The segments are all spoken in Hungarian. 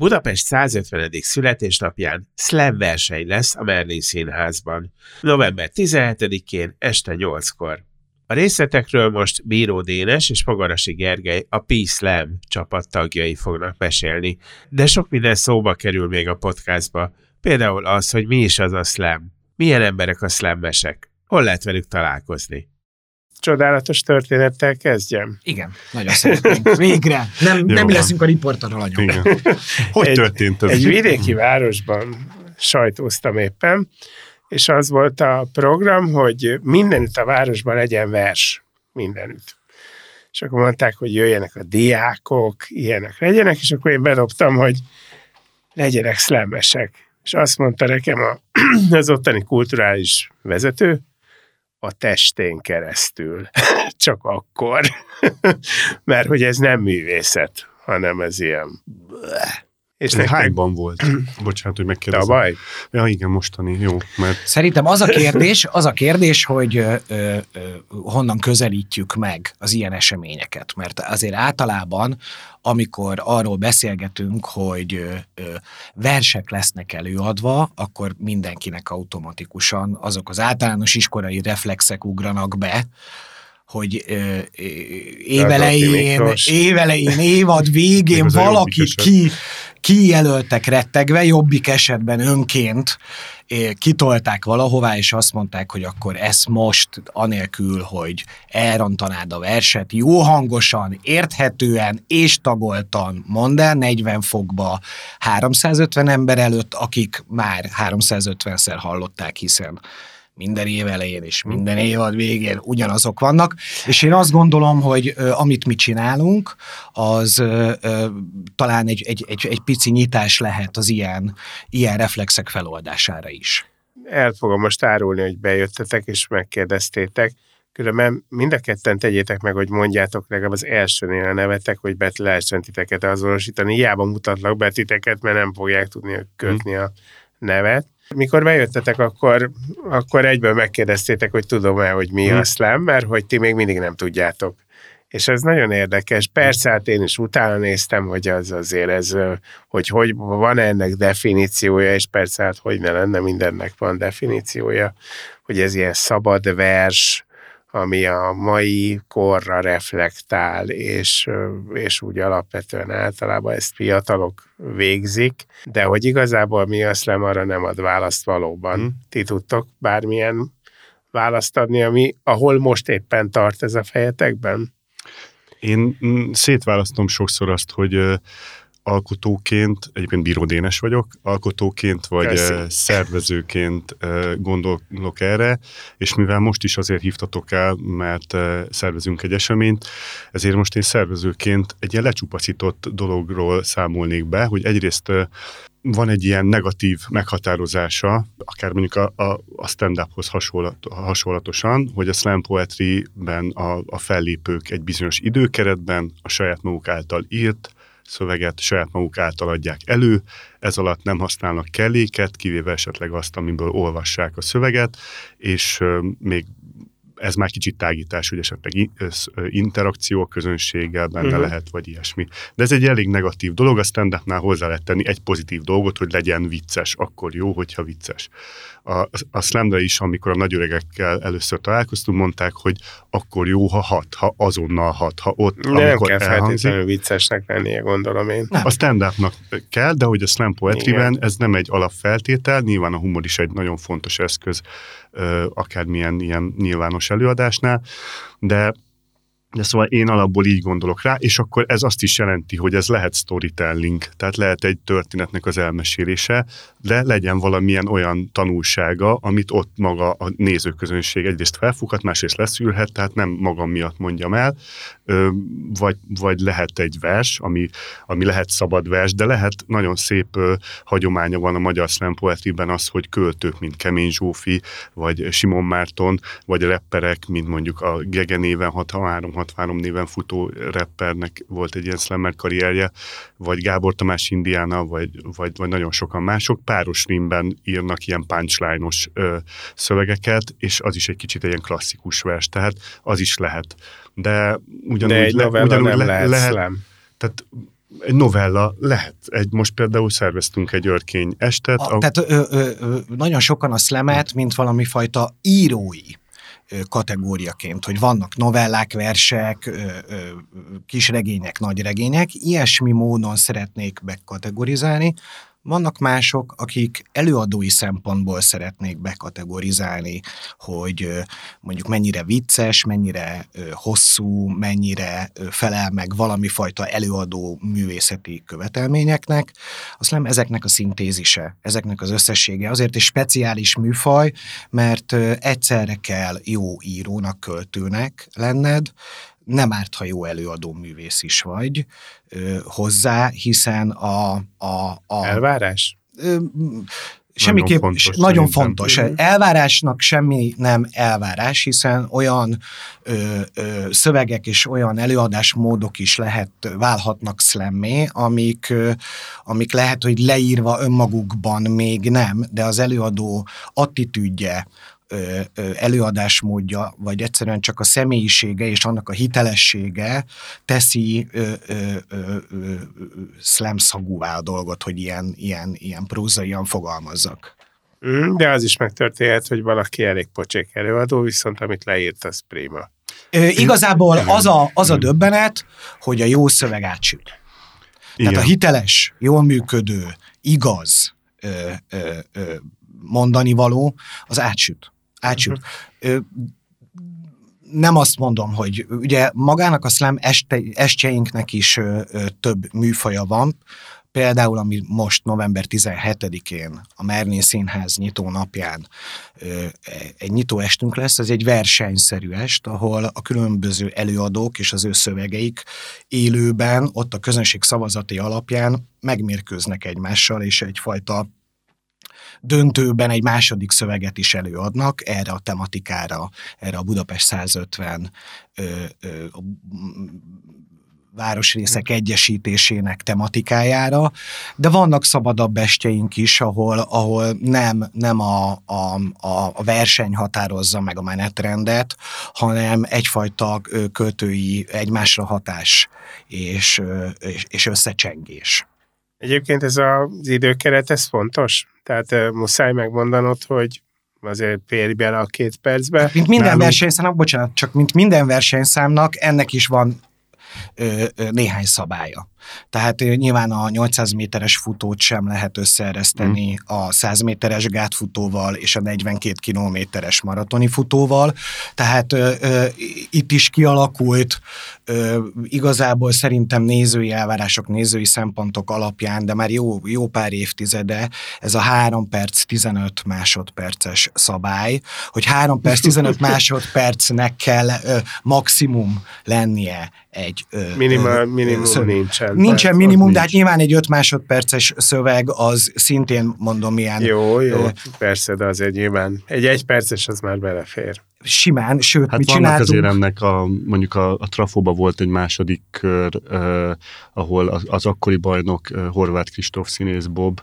Budapest 150. születésnapján slam verseny lesz a Merlin Színházban. November 17-én este 8-kor. A részletekről most Bíró Dénes és Fogarasi Gergely a P-Slam csapat tagjai fognak mesélni, de sok minden szóba kerül még a podcastba, például az, hogy mi is az a slam, milyen emberek a slammesek, hol lehet velük találkozni. Csodálatos történettel kezdjem. Igen, nagyon szeretnénk. Végre. Nem, nem mi leszünk a riporter alanyok. Hogy egy, történt ez? Egy vidéki városban sajtóztam éppen, és az volt a program, hogy mindenütt a városban legyen vers. Mindenütt. És akkor mondták, hogy jöjjenek a diákok, ilyenek legyenek, és akkor én bedobtam, hogy legyenek szlemmesek. És azt mondta nekem a, az ottani kulturális vezető, a testén keresztül. Csak akkor. Mert hogy ez nem művészet, hanem ez ilyen... És nektek... hányban volt? Bocsánat, hogy megkérdezem. Tavaly? Ja, igen, mostani, jó. Mert... Szerintem az a kérdés, az a kérdés, hogy ö, ö, honnan közelítjük meg az ilyen eseményeket, mert azért általában, amikor arról beszélgetünk, hogy ö, versek lesznek előadva, akkor mindenkinek automatikusan azok az általános iskolai reflexek ugranak be, hogy ö, évelején, évelején, évad végén valaki ki, kijelöltek rettegve, jobbik esetben önként kitolták valahová, és azt mondták, hogy akkor ezt most, anélkül, hogy elrontanád a verset, jó hangosan, érthetően és tagoltan mondd el 40 fokba 350 ember előtt, akik már 350-szer hallották, hiszen minden év elején és minden évad végén ugyanazok vannak, és én azt gondolom, hogy amit mi csinálunk, az talán egy, egy, egy, egy pici nyitás lehet az ilyen, ilyen reflexek feloldására is. El fogom most árulni, hogy bejöttetek és megkérdeztétek, Különben mind a ketten tegyétek meg, hogy mondjátok legalább az elsőnél a nevetek, hogy be lehessen titeket azonosítani. Hiába mutatlak be titeket, mert nem fogják tudni kötni a nevet. Mikor bejöttetek, akkor, akkor egyből megkérdeztétek, hogy tudom-e, hogy mi hmm. a slam, mert hogy ti még mindig nem tudjátok. És ez nagyon érdekes. Persze, hát én is utána néztem, hogy az azért ez, hogy, hogy van ennek definíciója, és persze, hát hogy ne lenne, mindennek van definíciója, hogy ez ilyen szabad vers, ami a mai korra reflektál, és, és úgy alapvetően általában ezt fiatalok végzik, de hogy igazából mi a szlem arra nem ad választ valóban. Hmm. Ti tudtok bármilyen választ adni, ami, ahol most éppen tart ez a fejetekben? Én mm, szétválasztom sokszor azt, hogy alkotóként, egyébként bíródénes vagyok, alkotóként vagy Köszi. szervezőként gondolok erre, és mivel most is azért hívtatok el, mert szervezünk egy eseményt, ezért most én szervezőként egy ilyen lecsupaszított dologról számolnék be, hogy egyrészt van egy ilyen negatív meghatározása, akár mondjuk a, a, a stand-uphoz hasonlat, hasonlatosan, hogy a slam poetry-ben a, a fellépők egy bizonyos időkeretben a saját maguk által írt, szöveget saját maguk által adják elő, ez alatt nem használnak kelléket, kivéve esetleg azt, amiből olvassák a szöveget, és még ez már kicsit tágítás, hogy esetleg interakció a közönséggel benne uh-huh. lehet, vagy ilyesmi. De ez egy elég negatív dolog, a stand hozzá lehet tenni egy pozitív dolgot, hogy legyen vicces, akkor jó, hogyha vicces. A, a slamre is, amikor a nagyöregekkel először találkoztunk, mondták, hogy akkor jó, ha hat, ha azonnal hat, ha ott, de amikor nem kell feltétlenül viccesnek lennie, gondolom én. Nem. A stand kell, de hogy a slam poetry ez nem egy alapfeltétel, nyilván a humor is egy nagyon fontos eszköz, akármilyen ilyen nyilvános előadásnál, de de szóval én alapból így gondolok rá, és akkor ez azt is jelenti, hogy ez lehet storytelling, tehát lehet egy történetnek az elmesélése, de legyen valamilyen olyan tanulsága, amit ott maga a nézőközönség egyrészt felfoghat, másrészt leszűrhet, tehát nem magam miatt mondjam el, vagy, vagy lehet egy vers, ami, ami lehet szabad vers, de lehet nagyon szép hagyománya van a magyar slam az, hogy költők, mint Kemény Zsófi, vagy Simon Márton, vagy rapperek, mint mondjuk a Gege néven 63 63 néven futó rappernek volt egy ilyen slammer karrierje, vagy Gábor Tamás Indiána, vagy, vagy, vagy nagyon sokan mások, páros rimben írnak ilyen punchline-os ö, szövegeket, és az is egy kicsit egy ilyen klasszikus vers, tehát az is lehet. De ugyanúgy, De egy le, novella ugyanúgy nem le, lehet, lehet slam. tehát egy novella lehet. Egy, most például szerveztünk egy örkény estet. A, tehát ö, ö, ö, nagyon sokan a szlemet, mint valami fajta írói kategóriaként, hogy vannak novellák, versek, kisregények, nagyregények, ilyesmi módon szeretnék bekategorizálni, vannak mások, akik előadói szempontból szeretnék bekategorizálni, hogy mondjuk mennyire vicces, mennyire hosszú, mennyire felel meg valami fajta előadó művészeti követelményeknek. Azt nem ezeknek a szintézise, ezeknek az összessége. Azért egy speciális műfaj, mert egyszerre kell jó írónak, költőnek lenned, nem árt, ha jó előadó művész is vagy hozzá, hiszen a... a, a Elvárás? ö, semmiképp fontos, nagyon nagyon szerintem. fontos. Elvárásnak semmi nem elvárás, hiszen olyan ö, ö, szövegek és olyan előadásmódok is lehet, válhatnak szlemmé, amik, ö, amik lehet, hogy leírva önmagukban még nem, de az előadó attitűdje, előadásmódja, vagy egyszerűen csak a személyisége és annak a hitelessége teszi ö, ö, ö, ö, slam szagúvá a dolgot, hogy ilyen, ilyen, ilyen prózaian fogalmazzak. Mm, De az is megtörténhet, hogy valaki elég pocsék előadó, viszont amit leírt, az prima. Ö, igazából az a, az a döbbenet, hogy a jó szöveg átsüt. Tehát Igen. a hiteles, jól működő, igaz ö, ö, ö, mondani való, az átsüt. Átsüt. Ö, nem azt mondom, hogy ugye magának a slam este, estjeinknek is ö, ö, több műfaja van, Például, ami most november 17-én a Merlin Színház nyitó napján egy nyitó estünk lesz, ez egy versenyszerű est, ahol a különböző előadók és az ő szövegeik élőben, ott a közönség szavazati alapján megmérkőznek egymással, és egyfajta döntőben egy második szöveget is előadnak erre a tematikára, erre a Budapest 150 ö, ö, városrészek egyesítésének tematikájára, de vannak szabadabb estjeink is, ahol, ahol nem, nem a, a, a verseny határozza meg a menetrendet, hanem egyfajta költői egymásra hatás és, és, és összecsengés. Egyébként ez az időkeret, ez fontos? Tehát muszáj megmondanod, hogy azért férj bele a két percbe. Mint minden Nálunk- versenyszámnak, bocsánat, csak mint minden versenyszámnak, ennek is van ö, ö, néhány szabálya. Tehát nyilván a 800 méteres futót sem lehet összeereszteni Hmm. a 100 méteres gátfutóval és a 42 kilométeres maratoni futóval. Tehát ö, ö, itt is kialakult ö, igazából szerintem nézői elvárások, nézői szempontok alapján, de már jó, jó pár évtizede ez a 3 perc 15 másodperces szabály, hogy 3 perc 15 másodpercnek kell ö, maximum lennie egy ö, Minimum, ö, minimum szö- nincsen. Nincsen minimum, de hát nincs. nyilván egy 5 másodperces szöveg az szintén mondom ilyen Jó, jó, Ö, persze, de azért nyilván egy egyperces az már belefér. simán, sőt, Hát mi vannak csináltunk. azért ennek, a, mondjuk a, a Trafóba volt egy második kör, eh, ahol az, az akkori bajnok eh, Horváth Kristóf színész Bob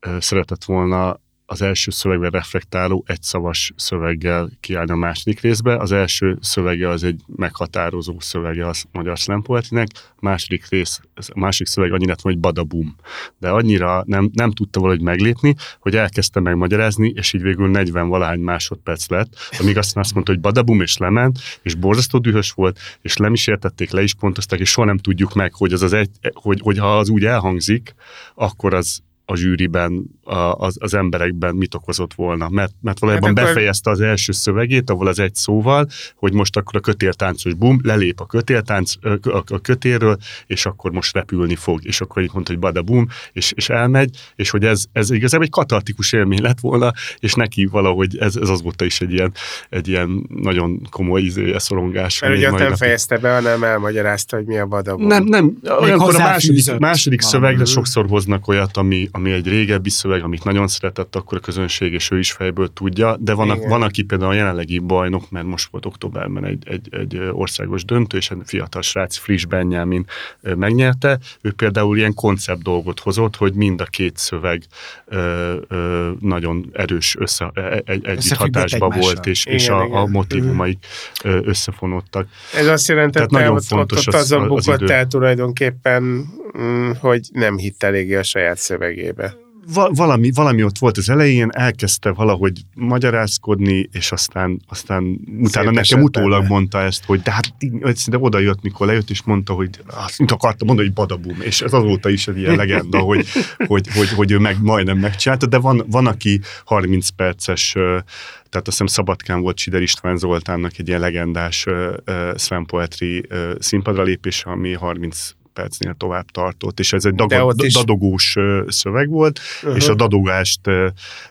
eh, szeretett volna az első szövegben reflektáló egyszavas szöveggel kiállni a második részbe. Az első szövege az egy meghatározó szövege a magyar a második rész, a második szöveg annyira hogy badabum. De annyira nem, nem tudta valahogy meglépni, hogy elkezdte megmagyarázni, és így végül 40 valahány másodperc lett, amíg aztán azt mondta, hogy badabum és lement, és borzasztó dühös volt, és nem is értették, le is pontozták, és soha nem tudjuk meg, hogy, az az egy, hogy, hogy ha az úgy elhangzik, akkor az a zsűriben, az, az emberekben mit okozott volna. Mert, mert valójában hát akkor... befejezte az első szövegét, ahol az egy szóval, hogy most akkor a kötéltáncos bum, lelép a kötéltánc a, a kötélről, és akkor most repülni fog, és akkor így mondta, hogy bada bum, és, és elmegy, és hogy ez, ez igazából egy katartikus élmény lett volna, és neki valahogy ez, ez az volt is egy ilyen, egy ilyen nagyon komoly izé, szorongás. Mert ugye nem fejezte be, hanem elmagyarázta, hogy mi a bada bum. Nem, nem, olyankor a második, második szövegre sokszor hoznak olyat, ami, ami egy régebbi szöveg, amit nagyon szeretett akkor a közönség, és ő is fejből tudja, de van, a, van aki például a jelenlegi bajnok, mert most volt októberben egy, egy, egy országos döntő, és egy fiatal srác, friss Benjamin megnyerte, ő például ilyen koncept dolgot hozott, hogy mind a két szöveg ö, ö, nagyon erős össze, e, e, egy, együtt hatásban volt, és, igen, és a, igen. a motivumaik összefonódtak. Ez azt jelenti, hogy nagyon fontos ott, ott az, azon bukott el tulajdonképpen, mm, hogy nem hitt eléggé a saját szövegébe valami, valami ott volt az elején, elkezdte valahogy magyarázkodni, és aztán, aztán utána nekem utólag benne. mondta ezt, hogy de hát de oda jött, mikor lejött, és mondta, hogy azt mint akarta mondani, hogy badabum, és ez azóta is egy ilyen legenda, hogy, hogy, hogy, hogy ő meg, majdnem megcsinálta, de van, van aki 30 perces tehát azt hiszem Szabadkán volt Sider István Zoltánnak egy ilyen legendás uh, uh, slam poetry uh, színpadra lépése, ami 30 percnél tovább tartott, és ez egy dagad, is... dadogós szöveg volt, uh-huh. és a dadogást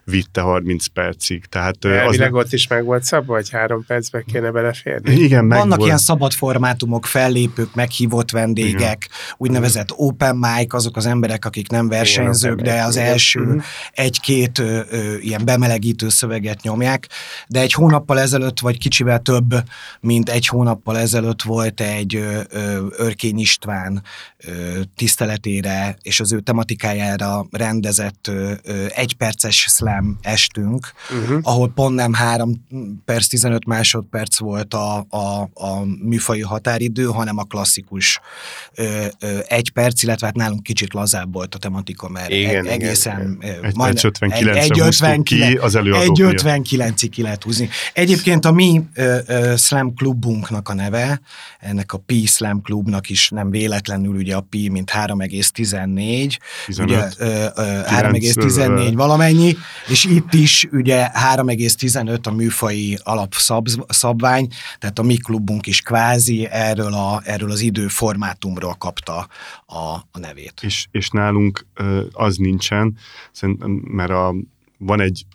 vitte 30 percig. Tehát Elvileg az ott is meg volt szabva, hogy három percbe kéne beleférni? Igen, meg Vannak volt. ilyen szabad formátumok, fellépők, meghívott vendégek, Igen. úgynevezett open mic, azok az emberek, akik nem versenyzők, Igen, de az első uh-huh. egy-két ö, ö, ilyen bemelegítő szöveget nyomják, de egy hónappal ezelőtt, vagy kicsivel több, mint egy hónappal ezelőtt volt egy ö, ö, Örkény István tiszteletére és az ő tematikájára rendezett egyperces slam estünk, uh-huh. ahol pont nem 3 perc 15 másodperc volt a, a, a műfai határidő, hanem a klasszikus egy perc, illetve hát nálunk kicsit lazább volt a tematika, mert igen, egészen igen. Egy, majd, 59 egy, egy 59, ki az előadó Egy 59-ig ki lehet húzni. Egyébként a mi ö, ö, slam klubunknak a neve, ennek a P Slam klubnak is nem véletlenül körül ugye a pi, mint 3,14, 15, ugye 3,14 valamennyi, és itt is ugye 3,15 a műfai alapszabvány, tehát a mi klubunk is kvázi erről, a, erről az időformátumról kapta a, a nevét. És, és nálunk az nincsen, mert a, van egy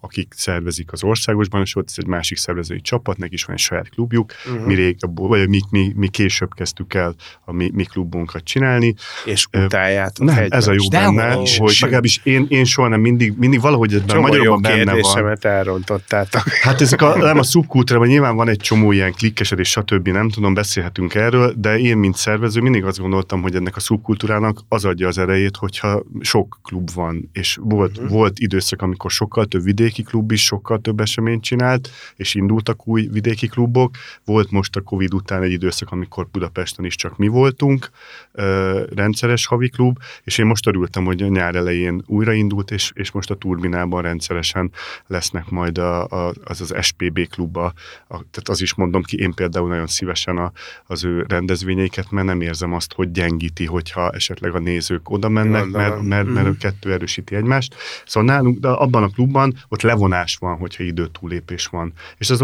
akik szervezik az országosban, és ott ez egy másik szervezői csapat, neki is van egy saját klubjuk, uh-huh. mi rég, vagy mi, mi, mi később kezdtük el a mi, mi klubunkat csinálni. És utáljátok Nem, ez a jó De benne, hogy, hogy legalábbis én, én soha nem mindig, mindig valahogy ebben magyarban benne van. elrontottátok. Hát ezek a, nem a szubkultúrában nyilván van egy csomó ilyen klikkesedés, stb. nem tudom, beszélhetünk erről, de én, mint szervező, mindig azt gondoltam, hogy ennek a szubkultúrának az adja az erejét, hogyha sok klub van, és volt, uh-huh. volt időszak, amikor sokkal több vidéki klub is sokkal több eseményt csinált, és indultak új vidéki klubok. Volt most a Covid után egy időszak, amikor Budapesten is csak mi voltunk, rendszeres havi klub, és én most örültem, hogy a nyár elején újraindult, és, és most a Turbinában rendszeresen lesznek majd a, a, az az SPB klubba, a, tehát az is mondom ki, én például nagyon szívesen a, az ő rendezvényeiket, mert nem érzem azt, hogy gyengíti, hogyha esetleg a nézők oda mennek, mert, mert, mert, mert kettő erősíti egymást. Szóval nálunk, de abban a klubban ott levonás van, hogyha időtúlépés van. És ez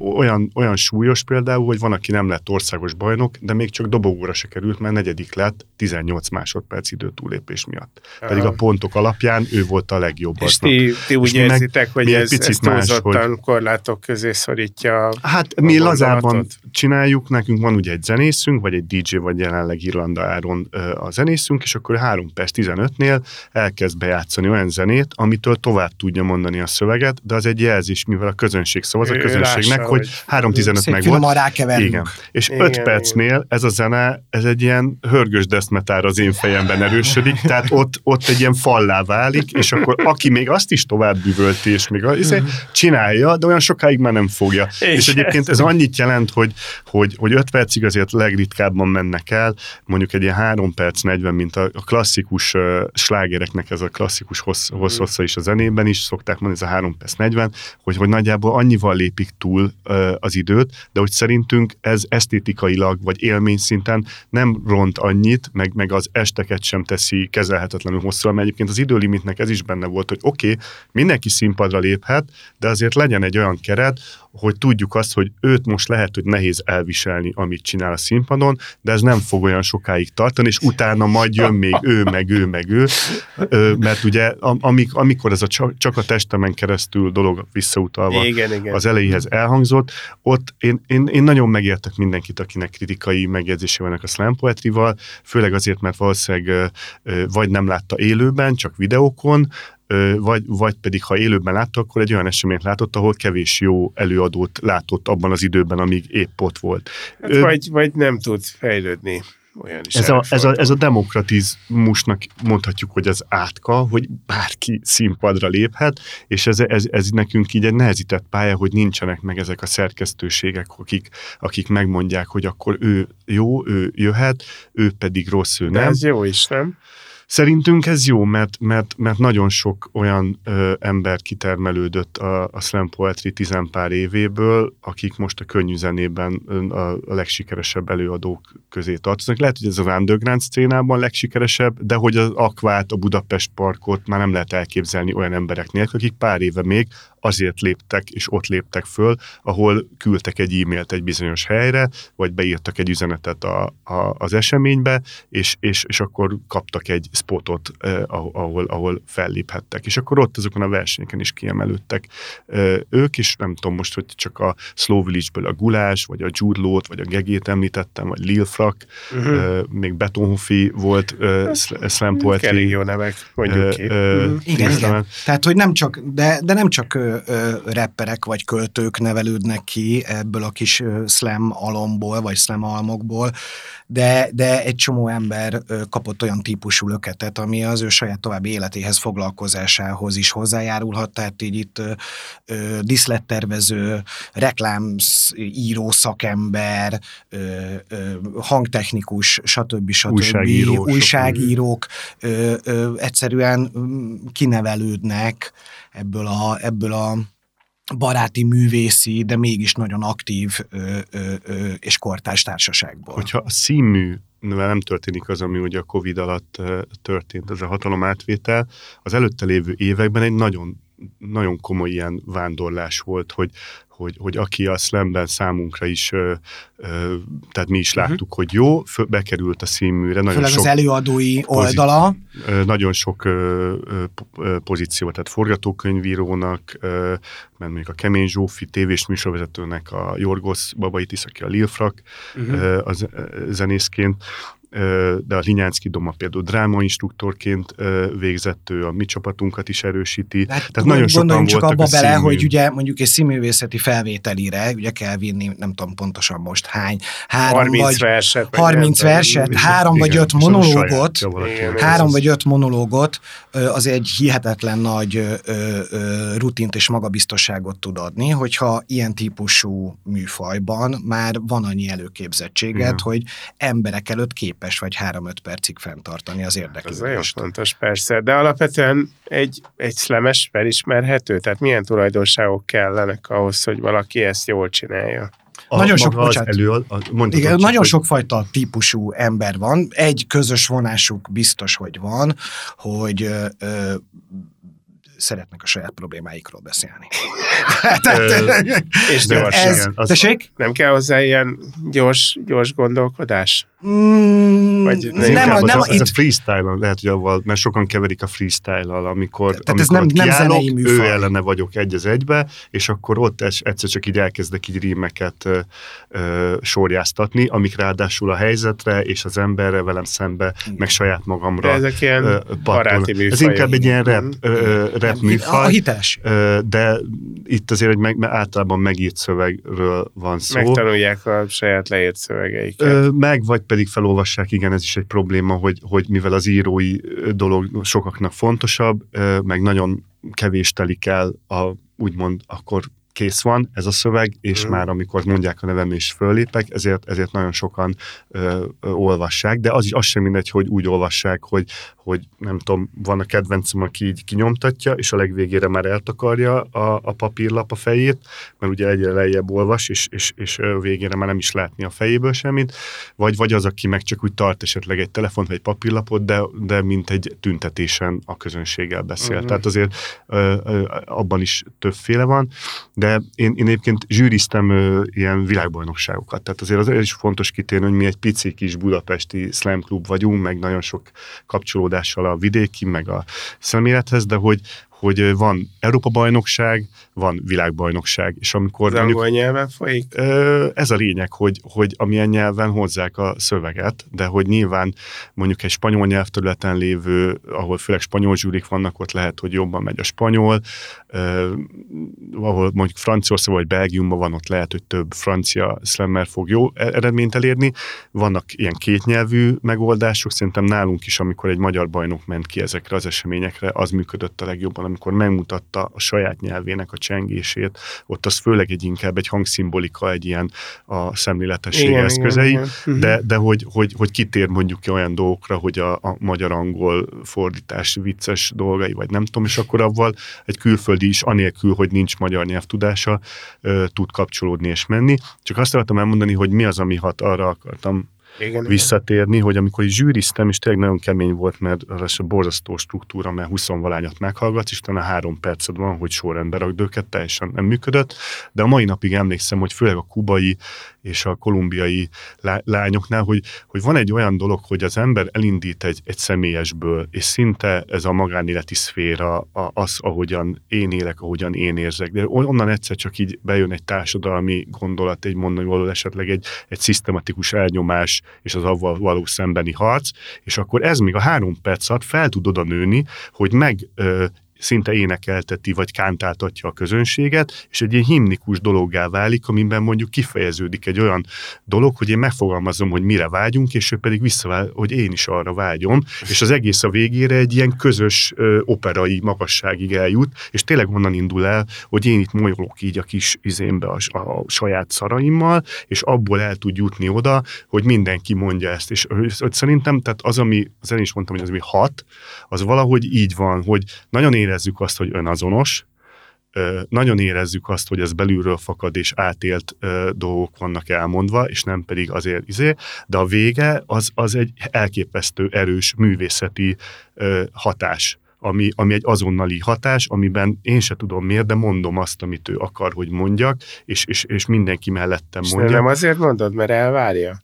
olyan, olyan súlyos például, hogy van, aki nem lett országos bajnok, de még csak dobogóra se került, mert negyedik lett 18 másodperc időtúlépés miatt. Pedig a pontok alapján ő volt a legjobb. És ti, ti úgy érzitek, hogy ez, ez túlzottan hogy... korlátok közé szorítja Hát mi lazában csináljuk, nekünk van ugye egy zenészünk, vagy egy DJ, vagy jelenleg Irlanda Áron a zenészünk, és akkor 3 perc 15-nél elkezd bejátszani olyan zenét, amitől tovább tudja mondani a szöveget, de az egy jelzés, mivel a közönség szavaz a közönségnek, Lássa, hogy 3.15 meg volt. Igen. És 5 percnél ez a zene, ez egy ilyen hörgős deszmetár az én fejemben erősödik, tehát ott, ott egy ilyen fallá válik, és akkor aki még azt is tovább bűvölti, és még az, izé, csinálja, de olyan sokáig már nem fogja. És, és egyébként ez annyit jelent, hogy, hogy, hogy 5 percig azért legritkábban mennek el, mondjuk egy ilyen 3 perc 40, mint a, a klasszikus uh, slágereknek ez a klasszikus hossz, hossz, hossza is a zenében is, szokták mondani, ez a 3 perc 40, hogy, hogy nagyjából annyival lépik túl az időt, de hogy szerintünk ez esztétikailag vagy élmény szinten nem ront annyit, meg, meg az esteket sem teszi kezelhetetlenül hosszú, mert egyébként az időlimitnek ez is benne volt, hogy oké, okay, mindenki színpadra léphet, de azért legyen egy olyan keret, hogy tudjuk azt, hogy őt most lehet, hogy nehéz elviselni, amit csinál a színpadon, de ez nem fog olyan sokáig tartani, és utána majd jön még ő, meg ő, meg ő, mert ugye amik, amikor ez a csak, a testemen keresztül dolog visszautalva igen, igen. az elejéhez elhangzott, ott én, én, én nagyon megértek mindenkit, akinek kritikai megjegyzése vannak a slam poetry-val, főleg azért, mert valószínűleg vagy nem látta élőben, csak videókon, vagy, vagy pedig ha élőben látta, akkor egy olyan eseményt látott, ahol kevés jó előadót látott abban az időben, amíg épp ott volt. Hát Ö, vagy, vagy nem tud fejlődni. Olyan is ez, a, ez, a, ez a demokratizmusnak mondhatjuk, hogy az átka, hogy bárki színpadra léphet, és ez, ez, ez nekünk így egy nehezített pálya, hogy nincsenek meg ezek a szerkesztőségek, akik, akik megmondják, hogy akkor ő jó, ő jöhet, ő pedig rossz, ő De nem. ez jó is, nem? Szerintünk ez jó, mert, mert, mert nagyon sok olyan ö, ember kitermelődött a, a slam poetry tizenpár évéből, akik most a könnyű zenében a, a legsikeresebb előadók közé tartoznak. Lehet, hogy ez az underground szcénában legsikeresebb, de hogy az Akvát, a Budapest parkot már nem lehet elképzelni olyan emberek nélkül, akik pár éve még azért léptek, és ott léptek föl, ahol küldtek egy e-mailt egy bizonyos helyre, vagy beírtak egy üzenetet a, a, az eseménybe, és, és, és akkor kaptak egy spotot, eh, ahol, ahol felléphettek. És akkor ott azokon a versenyeken is kiemelődtek eh, ők, is nem tudom most, hogy csak a Slow Village-ből a Gulás, vagy a Law-t, vagy a Gegét említettem, vagy Lil Frak, uh-huh. eh, még Betonhofi volt eh, slam poetry. Elég jó nevek, mondjuk ki. Eh, uh-huh. Igen, igen. Tehát, hogy nem csak, de, de nem csak ö, rapperek vagy költők nevelődnek ki ebből a kis slam alomból, vagy slam almokból, de, de egy csomó ember kapott olyan típusú löketet, ami az ő saját további életéhez, foglalkozásához is hozzájárulhat, tehát így itt ö, ö, diszlettervező, reklámíró szakember, ö, ö, hangtechnikus, stb. stb. Újságíró, újságírók ö, ö, egyszerűen kinevelődnek ebből a, ebből a baráti, művészi, de mégis nagyon aktív ö, ö, ö, és kortárs társaságból. Hogyha a színmű nem történik az, ami ugye a Covid alatt történt, ez a hatalom átvétel, az előtte lévő években egy nagyon nagyon komoly ilyen vándorlás volt, hogy, hogy, hogy aki a slamben számunkra is, ö, ö, tehát mi is mhm. láttuk, uh-huh. hogy jó, föl, bekerült a színműre. Nagyon Főleg sok az előadói oldala. Ö, nagyon sok ö, ö, pozíció, tehát forgatókönyvírónak, ö, mert mondjuk a Kemény Zsófi tévés műsorvezetőnek, a Jorgos Babaitis, aki a Lilfrak uh-huh. ö, az, zenészként, de a Linyánszki Doma például drámainstruktorként végzett, ő a mi csapatunkat is erősíti. Hát, Tehát nagyon sokan csak abba bele, színmű... hogy ugye mondjuk egy színművészeti felvételire, ugye kell vinni, nem tudom pontosan most hány, három 30 vagy verset, 30 verset, három vagy öt monológot, három vagy öt monológot, az egy hihetetlen nagy rutint és magabiztosságot tud adni, hogyha ilyen típusú műfajban már van annyi előképzettséget, Igen. hogy emberek előtt képes képes vagy 3-5 percig fenntartani az érdeklődést. Ez nagyon fontos, persze, de alapvetően egy, egy szlemes felismerhető, tehát milyen tulajdonságok kellenek ahhoz, hogy valaki ezt jól csinálja? A, nagyon sok, az elő, a, igen, csak, nagyon hogy... sokfajta típusú ember van. Egy közös vonásuk biztos, hogy van, hogy ö, szeretnek a saját problémáikról beszélni. és gyors. Ez, igen, az tessék? Nem kell hozzá ilyen gyors, gyors gondolkodás? Mm, Vagy nem, nem, a, nem, ez, ez a freestyle lehet, hogy avval, mert sokan keverik a freestyle-al, amikor, Tehát amikor ez nem, nem kiállok, ő ellene vagyok egy az egybe, és akkor ott egyszer csak így elkezdek így rímeket ö, ö, sorjáztatni, amik ráadásul a helyzetre és az emberre velem szembe, Igen. meg saját magamra. De ezek ilyen ö, baráti műfajok. Ez inkább egy ilyen rap, ö, rap műfaj. A hiteles. De itt azért egy meg, általában megírt szövegről van szó. Megtanulják a saját leírt szövegeiket. Meg, vagy pedig felolvassák, igen, ez is egy probléma, hogy, hogy mivel az írói dolog sokaknak fontosabb, meg nagyon kevés telik el a úgymond akkor kész van ez a szöveg, és mm. már amikor mondják a nevem és föllépek, ezért, ezért nagyon sokan ö, ö, olvassák, de az is az sem mindegy, hogy úgy olvassák, hogy, hogy nem tudom, van a kedvencem, aki így kinyomtatja, és a legvégére már eltakarja a, a papírlap a fejét, mert ugye egyre lejjebb olvas, és, és, és végére már nem is látni a fejéből semmit, vagy, vagy az, aki meg csak úgy tart esetleg egy telefont vagy egy papírlapot, de, de mint egy tüntetésen a közönséggel beszél. Uh-huh. Tehát azért ö, ö, abban is többféle van, de én, én egyébként zsűriztem ö, ilyen világbajnokságokat, tehát azért az is fontos kitérni, hogy mi egy pici kis budapesti slam klub vagyunk, meg nagyon sok kapcsolódással a vidéki, meg a személethez, de hogy, hogy van Európa-bajnokság, van világbajnokság, és amikor... Az angol nyelven folyik? Ez a lényeg, hogy, hogy amilyen nyelven hozzák a szöveget, de hogy nyilván mondjuk egy spanyol nyelvterületen lévő, ahol főleg spanyol zsúrik vannak, ott lehet, hogy jobban megy a spanyol, ahol mondjuk Franciaország vagy Belgiumban van, ott lehet, hogy több francia slammer fog jó e- eredményt elérni. Vannak ilyen kétnyelvű megoldások, szerintem nálunk is, amikor egy magyar bajnok ment ki ezekre az eseményekre, az működött a legjobban, amikor megmutatta a saját nyelvének a csengését, ott az főleg egy inkább egy hangszimbolika, egy ilyen a szemléletesség igen, eszközei, igen, igen. de, de hogy, hogy, hogy kitér mondjuk ki olyan dolgokra, hogy a, a magyar-angol fordítás vicces dolgai, vagy nem tudom, és akkor avval egy külföldi is, anélkül, hogy nincs magyar nyelvtudása, tud kapcsolódni és menni. Csak azt akartam elmondani, hogy mi az, ami hat, arra akartam igen, visszatérni, hogy amikor is zsűriztem, és tényleg nagyon kemény volt, mert az a borzasztó struktúra, mert 20 valányat meghallgatsz, és utána három perced van, hogy sorrendbe rakd őket, teljesen nem működött, de a mai napig emlékszem, hogy főleg a kubai és a kolumbiai lányoknál, hogy, hogy van egy olyan dolog, hogy az ember elindít egy, egy személyesből, és szinte ez a magánéleti szféra, az, ahogyan én élek, ahogyan én érzek, de onnan egyszer csak így bejön egy társadalmi gondolat, egy mondani való esetleg egy, egy szisztematikus elnyomás, és az avval való szembeni harc, és akkor ez még a három perc alatt fel tud oda nőni, hogy meg ö, szinte énekelteti vagy kántáltatja a közönséget, és egy ilyen himnikus dologgá válik, amiben mondjuk kifejeződik egy olyan dolog, hogy én megfogalmazom, hogy mire vágyunk, és ő pedig visszavál, hogy én is arra vágyom, és az egész a végére egy ilyen közös ö, operai magasságig eljut, és tényleg onnan indul el, hogy én itt molyolok így a kis izémbe a, a saját szaraimmal, és abból el tud jutni oda, hogy mindenki mondja ezt, és hogy szerintem, tehát az, ami, az én is mondtam, hogy az, ami hat, az valahogy így van, hogy nagyon ére érezzük azt, hogy önazonos, nagyon érezzük azt, hogy ez belülről fakad és átélt dolgok vannak elmondva, és nem pedig azért izé, de a vége az, az egy elképesztő erős művészeti hatás. Ami, ami egy azonnali hatás, amiben én se tudom miért, de mondom azt, amit ő akar, hogy mondjak, és, és, és mindenki mellettem mondja. Nem azért mondod, mert elvárja?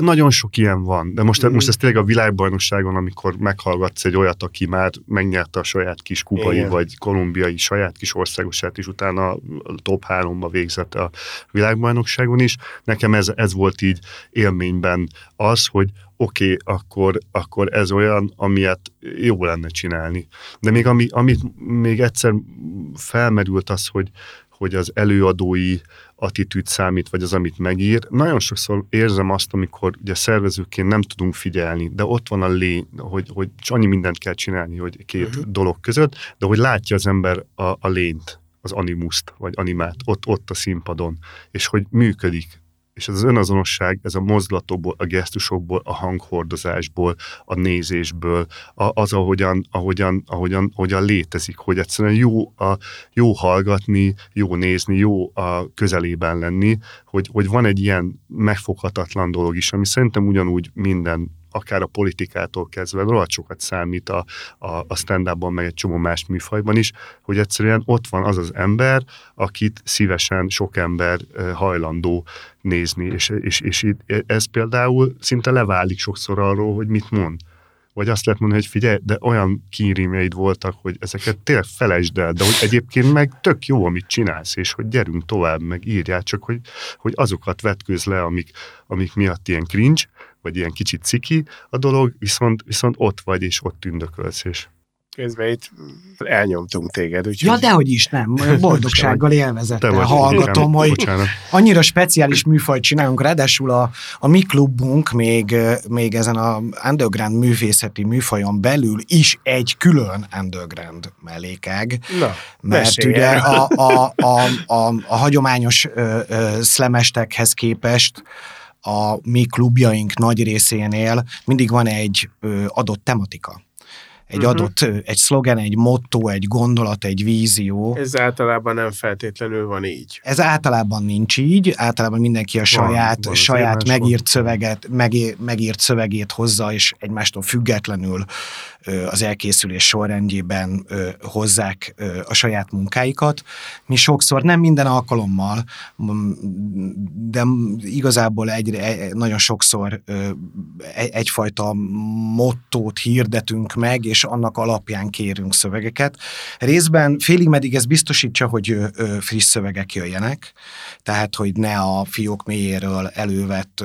Nagyon sok ilyen van, de most, mm. most ez tényleg a világbajnokságon, amikor meghallgatsz egy olyat, aki már megnyerte a saját kis kubai Igen. vagy kolumbiai saját kis országosát is, utána a top háromba végzett a világbajnokságon is. Nekem ez, ez volt így élményben az, hogy oké, okay, akkor, akkor ez olyan, amilyet jó lenne csinálni. De még ami, amit még egyszer felmerült az, hogy, hogy az előadói attitűd számít, vagy az, amit megír. Nagyon sokszor érzem azt, amikor ugye szervezőként nem tudunk figyelni, de ott van a lény, hogy, hogy annyi mindent kell csinálni, hogy két uh-huh. dolog között, de hogy látja az ember a, a lényt, az animuszt, vagy animát ott, ott a színpadon, és hogy működik, és ez az önazonosság, ez a mozdulatokból, a gesztusokból, a hanghordozásból, a nézésből, a, az, ahogyan, ahogyan, ahogyan, ahogyan létezik, hogy egyszerűen jó, a, jó hallgatni, jó nézni, jó a közelében lenni, hogy, hogy van egy ilyen megfoghatatlan dolog is, ami szerintem ugyanúgy minden akár a politikától kezdve rohadt sokat számít a, a, a stand meg egy csomó más műfajban is, hogy egyszerűen ott van az az ember, akit szívesen sok ember hajlandó nézni, és, és, és ez például szinte leválik sokszor arról, hogy mit mond. Vagy azt lehet mondani, hogy figyelj, de olyan kírímeid voltak, hogy ezeket tényleg felejtsd el, de hogy egyébként meg tök jó, amit csinálsz, és hogy gyerünk tovább, meg írjál, csak hogy, hogy azokat vetkőz le, amik, amik miatt ilyen cringe, vagy ilyen kicsit ciki a dolog, viszont, viszont ott vagy, és ott tündökölsz, és Közben itt elnyomtunk téged. Úgyhogy... Ja, dehogy is, nem. Boldogsággal, élvezettel hallgatom, hogy bocsánat. annyira speciális műfajt csinálunk, ráadásul a, a mi klubunk még, még ezen a underground művészeti műfajon belül is egy külön underground mellékág. Na, mert ugye a, a, a, a, a hagyományos ö, ö, szlemestekhez képest a mi klubjaink nagy részénél mindig van egy adott tematika egy uh-huh. adott, egy szlogen, egy motto, egy gondolat, egy vízió. Ez általában nem feltétlenül van így. Ez általában nincs így, általában mindenki a saját, van, van saját megírt, szöveget, megírt, megírt szövegét hozza, és egymástól függetlenül az elkészülés sorrendjében hozzák a saját munkáikat. Mi sokszor, nem minden alkalommal, de igazából egyre, nagyon sokszor egyfajta mottót hirdetünk meg, és annak alapján kérünk szövegeket. Részben félig meddig ez biztosítsa, hogy friss szövegek jöjjenek, tehát, hogy ne a fiók mélyéről elővett,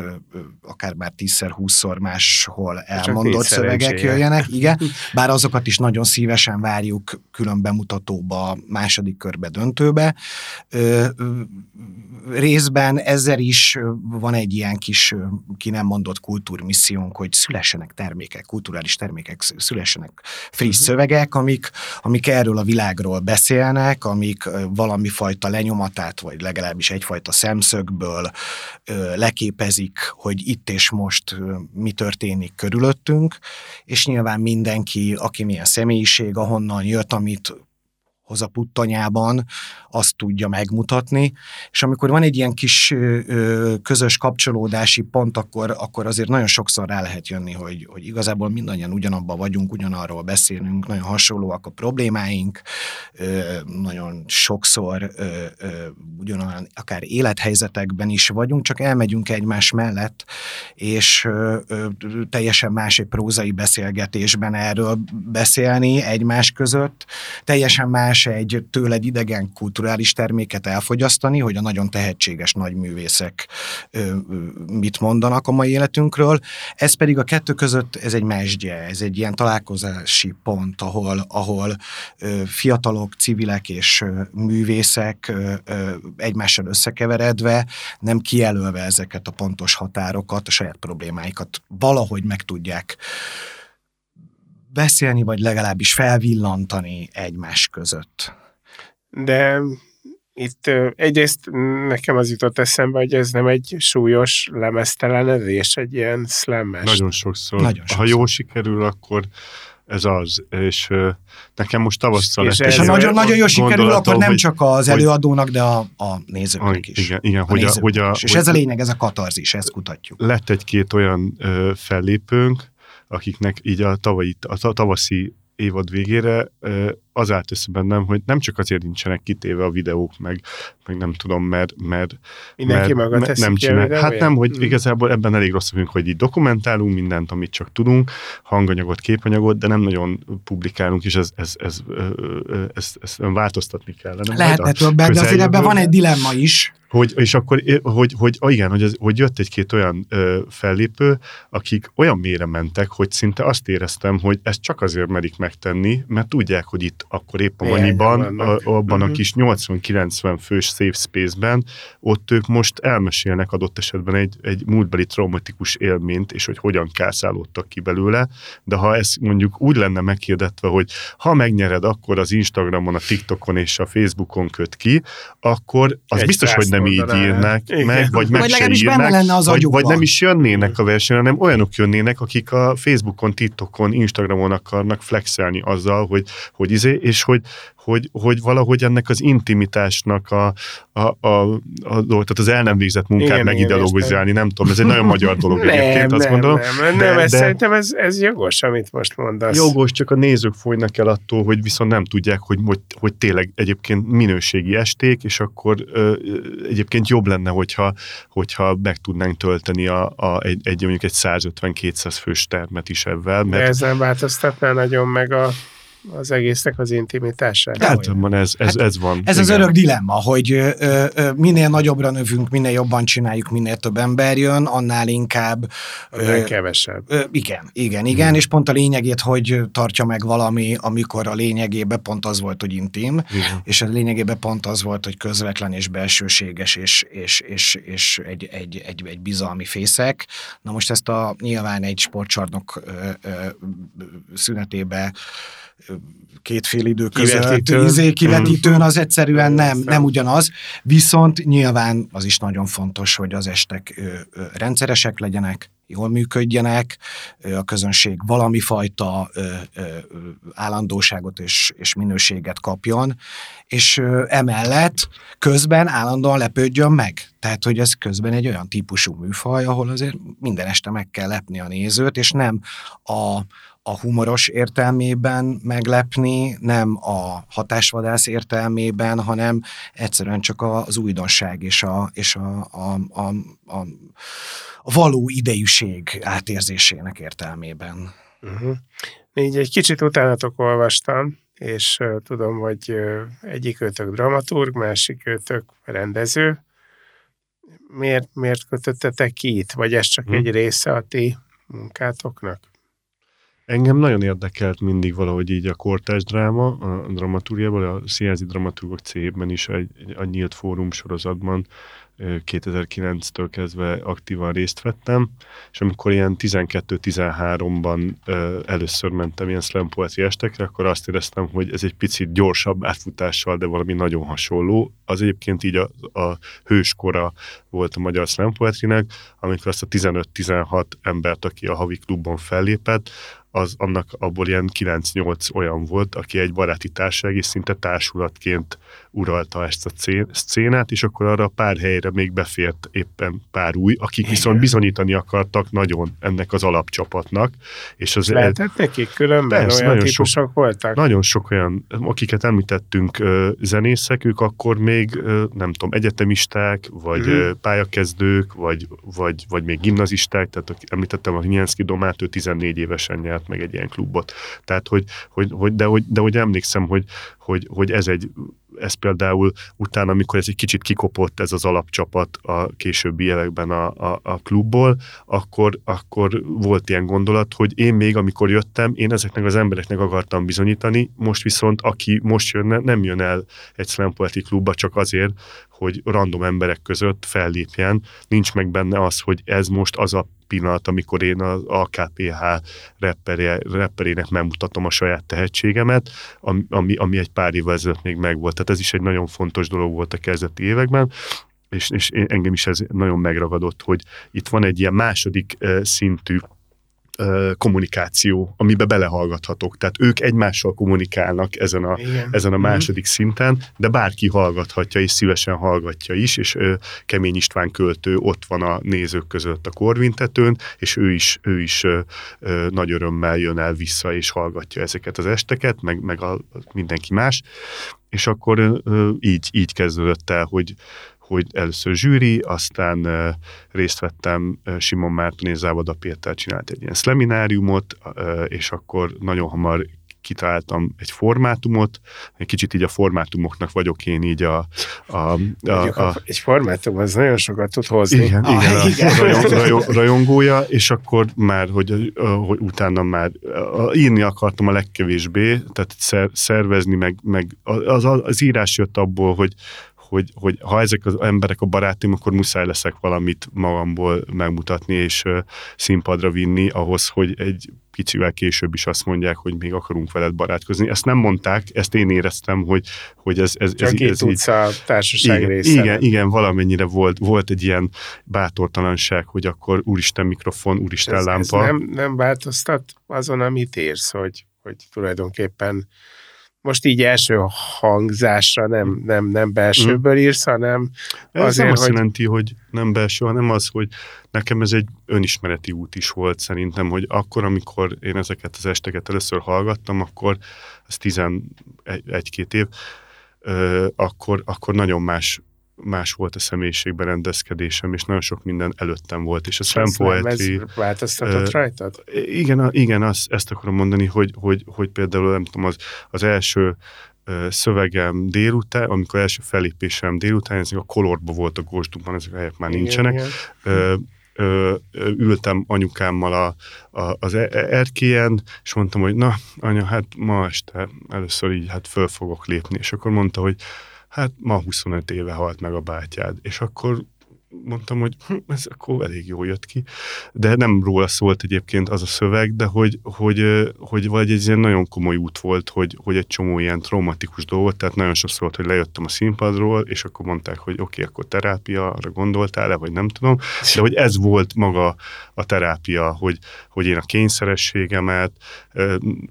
akár már tízszer, húszszor máshol elmondott szövegek jöjjenek, igen, bár azokat is nagyon szívesen várjuk külön bemutatóba, második körbe, döntőbe. Részben ezzel is van egy ilyen kis ki nem mondott kultúrmissziónk, hogy szülessenek termékek, kulturális termékek, szülessenek friss uh-huh. szövegek, amik, amik erről a világról beszélnek, amik valami fajta lenyomatát, vagy legalábbis egyfajta szemszögből leképezik, hogy itt és most mi történik körülöttünk, és nyilván mindenki, aki milyen személyiség, ahonnan jött, amit hoz a puttanyában, azt tudja megmutatni, és amikor van egy ilyen kis ö, közös kapcsolódási pont, akkor, akkor azért nagyon sokszor rá lehet jönni, hogy, hogy igazából mindannyian ugyanabban vagyunk, ugyanarról beszélünk, nagyon hasonlóak a problémáink, ö, nagyon sokszor ö, ö, ugyanolyan akár élethelyzetekben is vagyunk, csak elmegyünk egymás mellett, és ö, ö, teljesen más egy prózai beszélgetésben erről beszélni egymás között, teljesen más képes egy tőled idegen kulturális terméket elfogyasztani, hogy a nagyon tehetséges nagyművészek mit mondanak a mai életünkről. Ez pedig a kettő között ez egy mesdje, ez egy ilyen találkozási pont, ahol, ahol fiatalok, civilek és művészek egymással összekeveredve, nem kijelölve ezeket a pontos határokat, a saját problémáikat valahogy meg tudják beszélni, vagy legalábbis felvillantani egymás között. De itt egyrészt nekem az jutott eszembe, hogy ez nem egy súlyos lemeztelenedés, egy ilyen slammes. Nagyon sokszor. Nagyon sokszor. Ha jól sikerül, akkor ez az, és nekem most tavasszal... És, és ha nagyon, nagyon jól sikerül, akkor nem hogy, csak az előadónak, de a, a nézőknek is. Igen, igen a hogy, a, hogy a, És hogy ez a lényeg, ez a katarzis, ezt kutatjuk. Lett egy-két olyan uh, fellépőnk, akiknek így a, tavalyi, a tavaszi évad végére az állt össze bennem, hogy nem csak azért nincsenek kitéve a videók, meg, meg nem tudom, mert, mert, Mindenki mert, maga nem csinál. Hát nem, hogy mm. igazából ebben elég rossz vagyunk, hogy így dokumentálunk mindent, amit csak tudunk, hanganyagot, képanyagot, de nem nagyon publikálunk, és ez, ez, ez, ez, ez, ez változtatni kellene. Lehetne többet, de azért ebben van egy dilemma is. Hogy, és akkor, hogy, hogy hogy igen, hogy, ez, hogy jött egy-két olyan ö, fellépő, akik olyan mélyre mentek, hogy szinte azt éreztem, hogy ezt csak azért merik megtenni, mert tudják, hogy itt akkor épp a Maniban, a, abban uh-huh. a mhm. kis 80-90 fős safe space-ben, ott ők most elmesélnek adott esetben egy, egy múltbeli traumatikus élményt, és hogy hogyan kászálódtak ki belőle, de ha ez mondjuk úgy lenne meghirdetve, hogy ha megnyered, akkor az Instagramon, a TikTokon és a Facebookon köt ki, akkor az egy biztos, hogy nem így írnak meg, vagy meg vagy se írnak, lenne az vagy, vagy nem is jönnének a versenyre, hanem olyanok jönnének, akik a Facebookon, TikTokon, Instagramon akarnak flexelni azzal, hogy, hogy izé, és hogy, hogy, hogy valahogy ennek az intimitásnak a, a, a, a tehát az el nem végzett munkát igen, megideologizálni, nem tudom, ez egy nagyon magyar dolog nem, egyébként, azt nem, gondolom. Nem, de, nem, ez de, szerintem ez, ez jogos, amit most mondasz. Jogos, csak a nézők folynak el attól, hogy viszont nem tudják, hogy, hogy, hogy tényleg egyébként minőségi esték, és akkor ö, egyébként jobb lenne, hogyha, hogyha meg tudnánk tölteni a, a, egy, egy mondjuk egy 150-200 fős termet is ebben. Mert... De ez nem változtatná nagyon meg a az egésznek az intimitását. Általában ez, ez, hát ez van. Ez igen. az örök dilemma, hogy ö, ö, minél nagyobbra növünk, minél jobban csináljuk, minél több ember jön, annál inkább... Annál kevesebb. Ö, igen, igen, igen, hmm. és pont a lényegét, hogy tartja meg valami, amikor a lényegében pont az volt, hogy intim, igen. és a lényegében pont az volt, hogy közvetlen és belsőséges, és, és, és, és egy, egy, egy, egy bizalmi fészek. Na most ezt a nyilván egy sportcsarnok ö, ö, szünetébe két fél idő között. Izé, kivetítőn az egyszerűen nem, nem ugyanaz, viszont nyilván az is nagyon fontos, hogy az estek rendszeresek legyenek, jól működjenek, a közönség valami fajta állandóságot és, és minőséget kapjon, és emellett közben állandóan lepődjön meg. Tehát, hogy ez közben egy olyan típusú műfaj, ahol azért minden este meg kell lepni a nézőt, és nem a a humoros értelmében meglepni, nem a hatásvadász értelmében, hanem egyszerűen csak az újdonság és a, és a, a, a, a, a való idejűség átérzésének értelmében. Uh-huh. Így egy kicsit utánatok olvastam, és uh, tudom, hogy uh, egyik őtök dramaturg, másik őtök rendező. Miért, miért kötöttetek ki itt? Vagy ez csak hmm. egy része a ti munkátoknak? Engem nagyon érdekelt mindig valahogy így a kortás dráma, a dramaturgiában, a Színházi Dramaturgok cégben is egy, egy, a nyílt fórum sorozatban 2009-től kezdve aktívan részt vettem, és amikor ilyen 12-13-ban először mentem ilyen slam estekre, akkor azt éreztem, hogy ez egy picit gyorsabb átfutással, de valami nagyon hasonló. Az egyébként így a, a hőskora volt a magyar slam amikor azt a 15-16 embert, aki a havi klubban fellépett, az annak abból ilyen 9-8 olyan volt, aki egy baráti társaság és szinte társulatként uralta ezt a szcénát, és akkor arra pár helyre még befért éppen pár új, akik Igen. viszont bizonyítani akartak nagyon ennek az alapcsapatnak. És az Lehetett nekik különben persze, olyan típusok sok, voltak? Nagyon sok olyan, akiket említettünk zenészek, ők akkor még nem tudom, egyetemisták, vagy uh-huh. pályakezdők, vagy, vagy, vagy még gimnazisták, tehát említettem a Nyenszki Domát, ő 14 évesen nyert meg egy ilyen klubot. Tehát, hogy, hogy, hogy de, hogy, de hogy emlékszem, hogy, hogy, hogy ez egy ez például utána, amikor ez egy kicsit kikopott ez az alapcsapat a későbbi években a, a, a klubból, akkor, akkor volt ilyen gondolat, hogy én még, amikor jöttem, én ezeknek az embereknek akartam bizonyítani, most viszont aki most jönne, nem jön el egy slam klubba csak azért, hogy random emberek között fellépjen. Nincs meg benne az, hogy ez most az a pillanat, amikor én az AKPH rapperé, rapperének megmutatom a saját tehetségemet, ami, ami egy pár évvel ezelőtt még megvolt. Tehát ez is egy nagyon fontos dolog volt a kezdeti években, és, és engem is ez nagyon megragadott, hogy itt van egy ilyen második szintű kommunikáció, amiben belehallgathatok. Tehát ők egymással kommunikálnak ezen a, ezen a mhm. második mm. szinten, de bárki hallgathatja, és szívesen hallgatja is, és ö, Kemény István költő ott van a nézők között a korvintetőn, és ő is, ő is ö, ö, nagy örömmel jön el vissza, és hallgatja ezeket az esteket, meg, meg a, mindenki más. És akkor ö, így, így kezdődött el, hogy, hogy először zsűri, aztán részt vettem Simon Márton és Závoda Péter csinált egy ilyen szlemináriumot, uh, és akkor nagyon hamar kitaláltam egy formátumot, egy kicsit így a formátumoknak vagyok én így a... a, a, a egy formátum az nagyon sokat tud hozni. Igen, ah, igen, igen. A rajong, rajong, rajongója, és akkor már, hogy, hogy utána már írni akartam a legkevésbé, tehát szervezni, meg, meg az, az írás jött abból, hogy, hogy, hogy ha ezek az emberek a barátim, akkor muszáj leszek valamit magamból megmutatni és színpadra vinni ahhoz, hogy egy kicsivel később is azt mondják, hogy még akarunk veled barátkozni. Ezt nem mondták, ezt én éreztem, hogy, hogy ez, ez, Csak ez, ez így... a társaság igen, része. Igen, igen, valamennyire volt, volt egy ilyen bátortalanság, hogy akkor úristen mikrofon, úristen ez, lámpa. Ez nem, nem változtat azon, amit érsz, hogy, hogy tulajdonképpen most így első hangzásra nem, nem, nem belsőből írsz, hanem ez azért, nem azt hogy... jelenti, hogy nem belső, hanem az, hogy nekem ez egy önismereti út is volt szerintem, hogy akkor, amikor én ezeket az esteket először hallgattam, akkor ez 11-két év, akkor, akkor nagyon más más volt a személyiségberendezkedésem, és nagyon sok minden előttem volt, és a. Ez változtatott uh, rajtad? Igen, igen azt, ezt akarom mondani, hogy, hogy, hogy például nem tudom, az, az első szövegem délután, amikor első felépésem délután, ezek a kolorba volt a gósdukban, ezek a helyek már igen, nincsenek. Igen. Ö, ö, ültem anyukámmal a, a, az e-, e-, erkélyen, és mondtam, hogy na, anya, hát ma este először így hát föl fogok lépni, és akkor mondta, hogy hát ma 25 éve halt meg a bátyád, és akkor mondtam, hogy hm, ez akkor elég jól jött ki, de nem róla szólt egyébként az a szöveg, de hogy, hogy, hogy vagy egy ilyen nagyon komoly út volt, hogy, hogy egy csomó ilyen traumatikus dolgot, tehát nagyon sokszor volt, hogy lejöttem a színpadról, és akkor mondták, hogy oké, okay, akkor terápia, arra gondoltál-e, vagy nem tudom, de hogy ez volt maga a terápia, hogy, hogy én a kényszerességemet,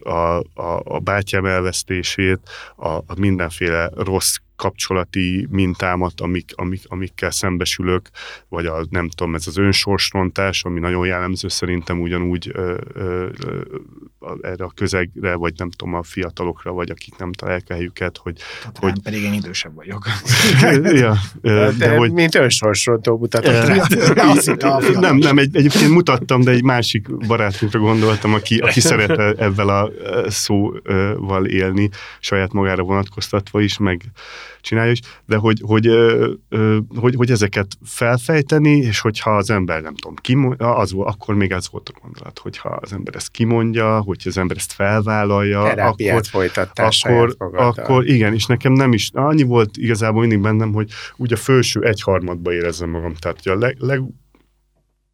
a, a, a bátyám elvesztését, a, a mindenféle rossz kapcsolati mintámat, amik, amik, amikkel szembesülök, vagy a, nem tudom, ez az önsorsrontás, ami nagyon jellemző szerintem ugyanúgy ö, ö, erre a közegre, vagy nem tudom, a fiatalokra, vagy akik nem találják a helyüket, hogy... Hát hogy pedig én idősebb vagyok. ja, de, de hogy, mint önsorsrontó mutatott Nem, nem, egy, egyébként mutattam, de egy másik barátunkra gondoltam, aki, aki szeret ebben a szóval élni, saját magára vonatkoztatva is, meg csinálja is, de hogy, hogy, hogy, hogy ezeket felfejteni, és hogyha az ember nem tudom, kimondja, az, akkor még ez volt a gondolat, hogyha az ember ezt kimondja, hogyha az ember ezt felvállalja, Terápiát akkor, akkor, akkor igen, és nekem nem is, annyi volt igazából mindig bennem, hogy úgy a felső egyharmadba érezzem magam, tehát hogy a leg, leg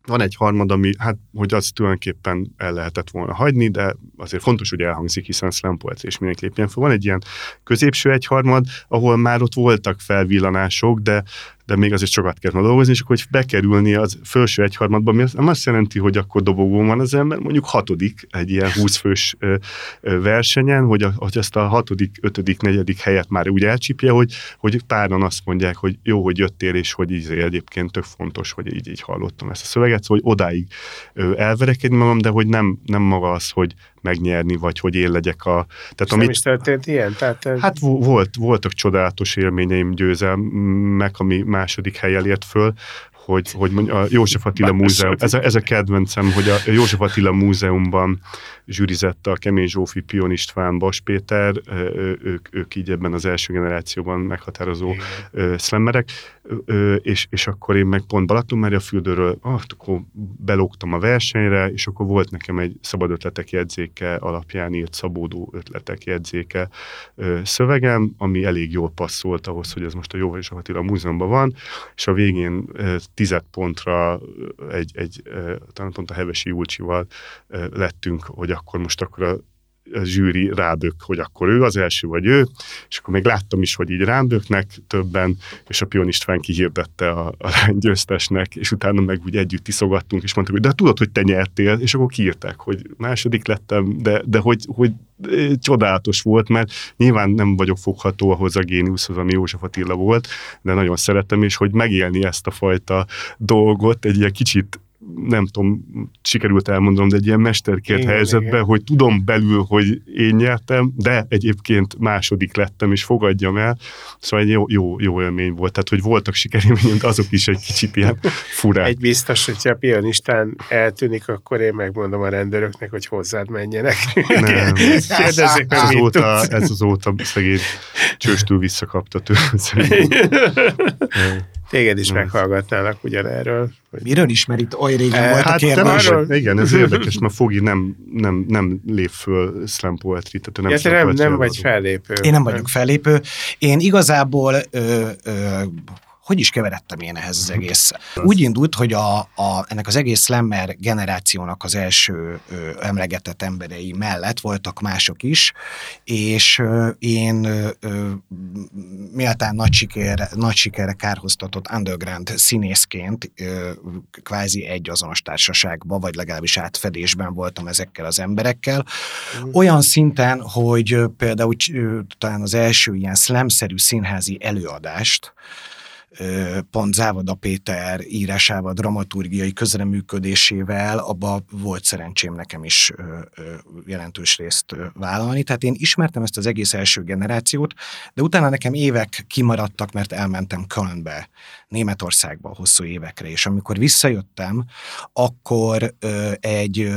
van egy harmad, ami, hát, hogy az tulajdonképpen el lehetett volna hagyni, de azért fontos, hogy elhangzik, hiszen slam és mindenki lépjen fel. Van egy ilyen középső egyharmad, ahol már ott voltak felvillanások, de de még azért sokat kellett dolgozni, és akkor hogy bekerülni az felső egyharmadba, ami nem azt jelenti, hogy akkor dobogón van az ember, mondjuk hatodik egy ilyen 20 fős versenyen, hogy, a, hogy ezt a hatodik, ötödik, negyedik helyet már úgy elcsípje, hogy, hogy páran azt mondják, hogy jó, hogy jöttél, és hogy így egyébként tök fontos, hogy így, így hallottam ezt a szöveget, szóval hogy odáig elverekedni magam, de hogy nem, nem maga az, hogy megnyerni, vagy hogy én legyek a... Tehát amit, nem is történt ilyen? Tehát, hát volt, voltak csodálatos élményeim győzelmek, ami második helyen ért föl, hogy, hogy a József Attila Múzeum, ez a, ez a kedvencem, hogy a József Attila Múzeumban zsűrizett a Kemény Zsófi, Pion István, Bas Péter, ők, ők így ebben az első generációban meghatározó szlemmerek, és, és akkor én meg pont Balatonmária fürdőről, ah, akkor belógtam a versenyre, és akkor volt nekem egy szabad ötletek jegyzéke alapján írt szabódó ötletek jegyzéke szövegem, ami elég jól passzolt ahhoz, hogy ez most a József Attila Múzeumban van, és a végén tized pontra egy, egy talán pont a Hevesi Julcsival lettünk, hogy akkor most akkor a zsűri rábök, hogy akkor ő az első, vagy ő, és akkor még láttam is, hogy így ráböknek többen, és a Pion István kihirdette a, a lány győztesnek, és utána meg úgy együtt iszogattunk, és mondtuk, hogy de tudod, hogy te nyertél, és akkor kiírták, hogy második lettem, de, de hogy, hogy csodálatos volt, mert nyilván nem vagyok fogható ahhoz a géniuszhoz, ami József Attila volt, de nagyon szeretem, és hogy megélni ezt a fajta dolgot, egy ilyen kicsit nem tudom, sikerült elmondanom, de egy ilyen mesterkért igen, helyzetben, igen. hogy tudom belül, hogy én nyertem, de egyébként második lettem, és fogadjam el. Szóval egy jó, jó, jó élmény volt. Tehát, hogy voltak sikerélmények, de azok is egy kicsit ilyen furák. Egy biztos, hogyha a pianistán eltűnik, akkor én megmondom a rendőröknek, hogy hozzád menjenek. Nem. Kérdezzék ez, azóta, ez azóta szegény csőstül visszakapta tőle. Téged is meghallgatnának ugyanerről. Hogy... Miről ismer itt oly régen e, volt hát a kérdés? Arról... Igen, ez érdekes, mert Fogi nem, nem, nem lép föl slam poetry, tehát nem, ja, nem, nem vagy fellépő. Én nem vagyok fellépő. Én igazából ö, ö, hogy is keveredtem én ehhez az egész? Úgy indult, hogy a, a, ennek az egész Slammer generációnak az első ö, emlegetett emberei mellett voltak mások is, és ö, én ö, méltán nagy, siker, nagy sikerre kárhoztatott underground színészként ö, kvázi egy azonos társaságban, vagy legalábbis átfedésben voltam ezekkel az emberekkel. Mm. Olyan szinten, hogy például talán az első ilyen slamszerű színházi előadást, pont Závada Péter írásával, dramaturgiai közreműködésével, abba volt szerencsém nekem is jelentős részt vállalni. Tehát én ismertem ezt az egész első generációt, de utána nekem évek kimaradtak, mert elmentem Kölnbe, Németországba hosszú évekre, és amikor visszajöttem, akkor egy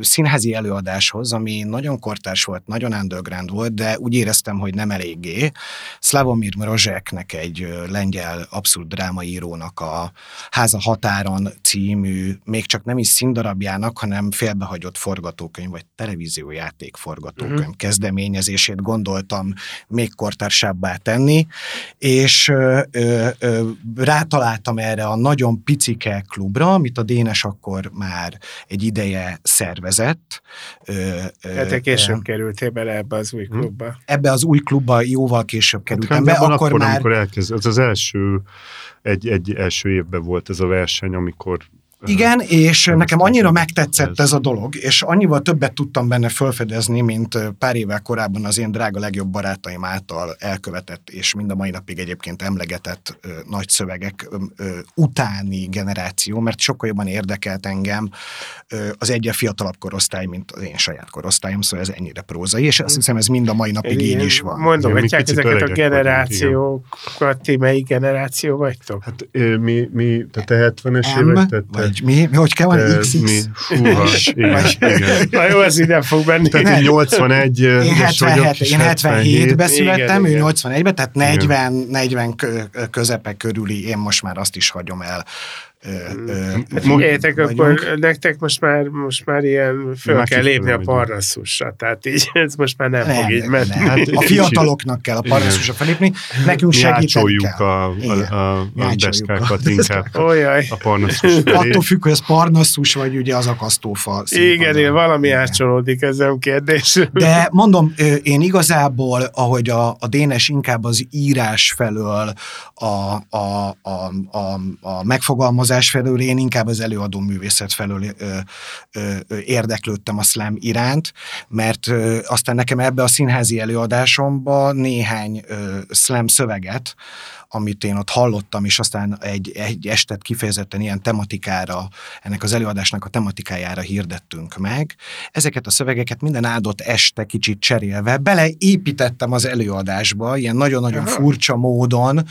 színházi előadáshoz, ami nagyon kortárs volt, nagyon underground volt, de úgy éreztem, hogy nem eléggé. Slavomir Mrozseknek egy lengyel abszolút drámaírónak a Háza határon című, még csak nem is színdarabjának, hanem félbehagyott forgatókönyv, vagy televíziójáték forgatókönyv uh-huh. kezdeményezését gondoltam még kortársabbá tenni, és ö, ö, ö, rátaláltam erre a nagyon picike klubra, amit a Dénes akkor már egy ideje szervezett. Tehát te később kerültél bele ebbe az új hm? klubba. Ebbe az új klubba jóval később hát kerültem hát, be, akkor, akkor már... Amikor elkezd, az az egy, egy első évben volt ez a verseny, amikor igen, és nekem annyira megtetszett ez. a dolog, és annyival többet tudtam benne felfedezni, mint pár évvel korábban az én drága legjobb barátaim által elkövetett, és mind a mai napig egyébként emlegetett ö, nagy szövegek ö, ö, utáni generáció, mert sokkal jobban érdekelt engem ö, az egyre fiatalabb korosztály, mint az én saját korosztályom, szóval ez ennyire prózai, és azt hiszem ez mind a mai napig így is van. Mondom, hogy ezeket a generációkat, ti melyik generáció vagytok? Hát mi, mi tehát a 70-es évek, tehát vagy mi? mi hogy kell van? XX? Mi? Húha, igen, igen. Na jó, ez ide fog benni. Tehát 81 én 77, én 77-ben születtem, ő 81-ben, tehát 40, 40 közepek körüli, én most már azt is hagyom el Figyeljetek, akkor nektek most már, most már ilyen föl már kell lépni a parnasszusra, tehát így ez most már nem, nem fog így menni. Hát, a fiataloknak kell a parnasszusra felépni, nekünk segíteni kell. a, a, a, a deskákat inkább Olyaj. a parnaszus Attól függ, hogy ez parnaszus, vagy ugye az akasztófa. Igen, én valami átcsolódik ezem kérdés. De mondom, én igazából, ahogy a, a Dénes inkább az írás felől, a, a, a, a, a megfogalmazás alkalmazás felől, én inkább az előadó művészet felől ö, ö, érdeklődtem a slam iránt, mert ö, aztán nekem ebbe a színházi előadásomba néhány slam szöveget, amit én ott hallottam, és aztán egy, egy estet kifejezetten ilyen tematikára, ennek az előadásnak a tematikájára hirdettünk meg. Ezeket a szövegeket minden áldott este kicsit cserélve beleépítettem az előadásba, ilyen nagyon-nagyon furcsa módon,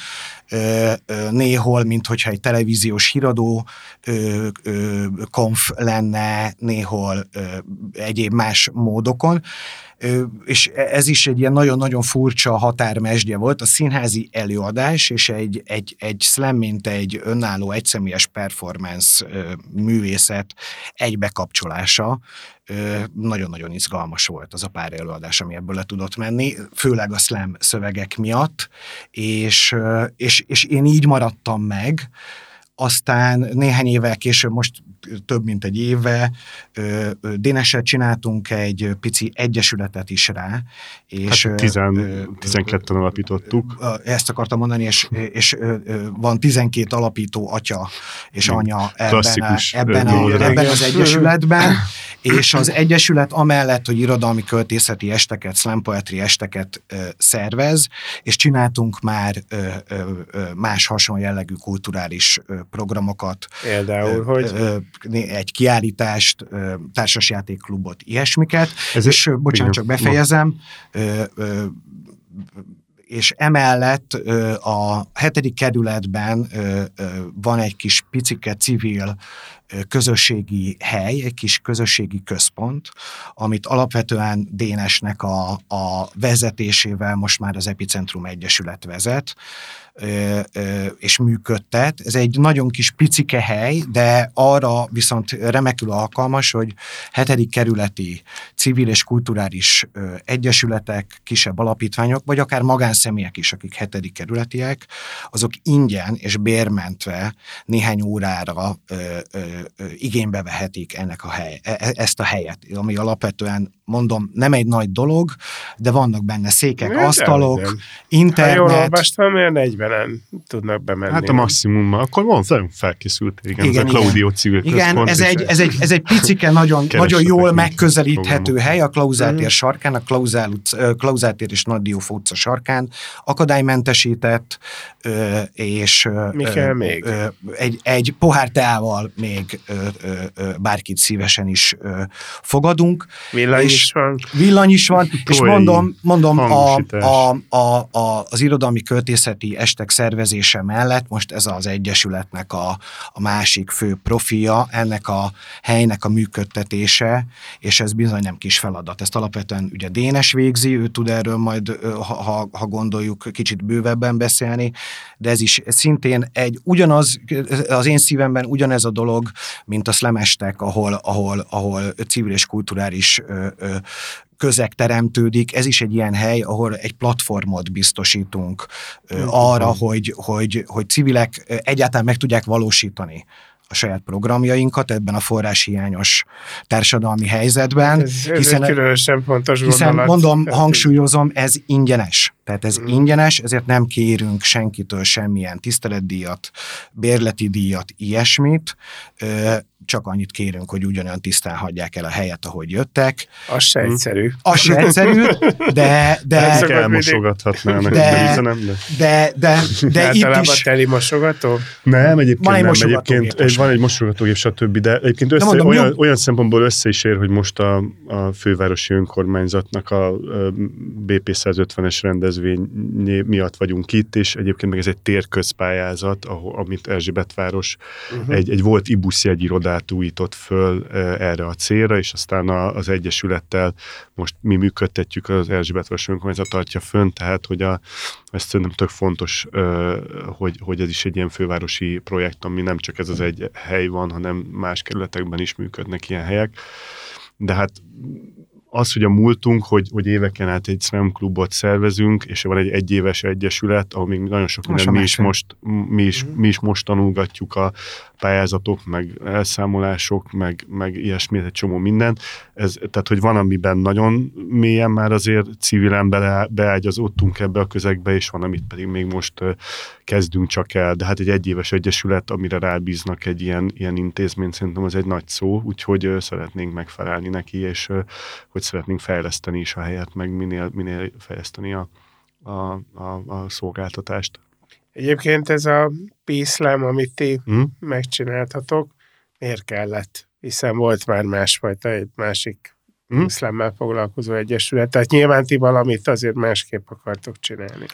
ö, ö, néhol, mint hogyha egy televíziós híradó ö, ö, konf lenne, néhol ö, egyéb más módokon és ez is egy ilyen nagyon-nagyon furcsa határmesdje volt, a színházi előadás és egy, egy, egy slam, mint egy önálló, egyszemélyes performance művészet egybekapcsolása, nagyon-nagyon izgalmas volt az a pár előadás, ami ebből le tudott menni, főleg a slam szövegek miatt, és, és, és én így maradtam meg, aztán néhány évvel később, most több mint egy éve Déneset csináltunk egy pici egyesületet is rá. És, hát tizen, 12 alapítottuk. Ezt akartam mondani, és, és van 12 alapító atya és anya ebben, a, ebben, a, ebben az egyesületben, és az egyesület amellett, hogy irodalmi költészeti esteket, slam poetry esteket szervez, és csináltunk már más hasonló jellegű kulturális programokat. Például, hogy? Egy kiállítást, társasjátékklubot, ilyesmiket. Ez és bocsánat, csak befejezem és emellett a hetedik kerületben van egy kis picike civil közösségi hely, egy kis közösségi központ, amit alapvetően Dénesnek a, a vezetésével most már az Epicentrum Egyesület vezet, és működtet. Ez egy nagyon kis picike hely, de arra viszont remekül alkalmas, hogy hetedik kerületi civil és kulturális egyesületek, kisebb alapítványok, vagy akár magánszemélyek is, akik hetedik kerületiek, azok ingyen és bérmentve néhány órára igénybe vehetik ennek a hely, e, e, ezt a helyet, ami alapvetően mondom, nem egy nagy dolog, de vannak benne székek, de asztalok, de, internet. Ha jól olvastam, olyan 40-en tudnak bemenni. Hát a maximum, akkor van fel, felkészült, igen, igen, ez a Claudio civil Igen, ez egy, ez, egy, ez egy picike, nagyon, nagyon jól megközelíthető hely a Klauzátér mm. sarkán, a Klauzátér és Nagy Diófa utca sarkán, akadálymentesített, és Mi kell még? egy, egy pohár teával még bárkit szívesen is fogadunk. Villany és is van. Villany is van, és mondom, mondom a, a, a, a, az irodalmi költészeti estek szervezése mellett most ez az Egyesületnek a, a másik fő profia, ennek a helynek a működtetése, és ez bizony nem kis feladat. Ezt alapvetően ugye Dénes végzi, ő tud erről majd, ha, ha gondoljuk, kicsit bővebben beszélni, de ez is szintén egy ugyanaz, az én szívemben ugyanez a dolog, mint a szlemestek, ahol, ahol, ahol civil és kulturális ö, ö, közeg teremtődik, ez is egy ilyen hely, ahol egy platformot biztosítunk ö, arra, hogy, hogy, hogy civilek egyáltalán meg tudják valósítani a saját programjainkat ebben a forráshiányos társadalmi helyzetben. Ez, ez hiszen, különösen fontos Hiszen gondolat. mondom, hangsúlyozom, ez ingyenes. Tehát ez mm. ingyenes, ezért nem kérünk senkitől semmilyen tiszteletdíjat, bérleti díjat, ilyesmit csak annyit kérünk, hogy ugyanolyan tisztán hagyják el a helyet, ahogy jöttek. Az se hm. egyszerű. Az se egyszerű, de... de Ezek elmosogathatnának, de, de, de, de, de itt is... teli mosogató? Nem, egyébként van egy nem. Egyébként van egy mosogatógép, stb. De egyébként össze, de mondom, olyan, olyan szempontból össze is ér, hogy most a, a fővárosi önkormányzatnak a, a BP 150-es rendezvény miatt vagyunk itt, és egyébként meg ez egy térközpályázat, ahol, amit Erzsébetváros uh-huh. egy, egy volt Ibusz jegyirodát irodát újított föl erre a célra, és aztán az Egyesülettel most mi működtetjük, az Erzsébet Vas önkormányzat tartja fönn, tehát hogy a, ez szerintem tök fontos, hogy, hogy ez is egy ilyen fővárosi projekt, ami nem csak ez az egy hely van, hanem más kerületekben is működnek ilyen helyek. De hát az, hogy a múltunk, hogy, hogy éveken át egy slam klubot szervezünk, és van egy egyéves egyesület, ahol még nagyon sok minden mi is, most, mi, is, mi is most tanulgatjuk a pályázatok, meg elszámolások, meg, meg ilyesmi, egy csomó minden. Ez, tehát, hogy van, amiben nagyon mélyen már azért civilen bele, beágyazottunk ebbe a közegbe, és van, amit pedig még most kezdünk csak el, de hát egy egyéves egyesület, amire rábíznak egy ilyen, ilyen intézményt, szerintem az egy nagy szó, úgyhogy szeretnénk megfelelni neki, és hogy szeretnénk fejleszteni is a helyet, meg minél, minél fejleszteni a, a, a, a szolgáltatást. Egyébként ez a píszlem, amit ti hmm? megcsináltatok, miért kellett? Hiszen volt már másfajta, egy másik hm? iszlámmel foglalkozó egyesület. Tehát nyilván ti valamit azért másképp akartok csinálni.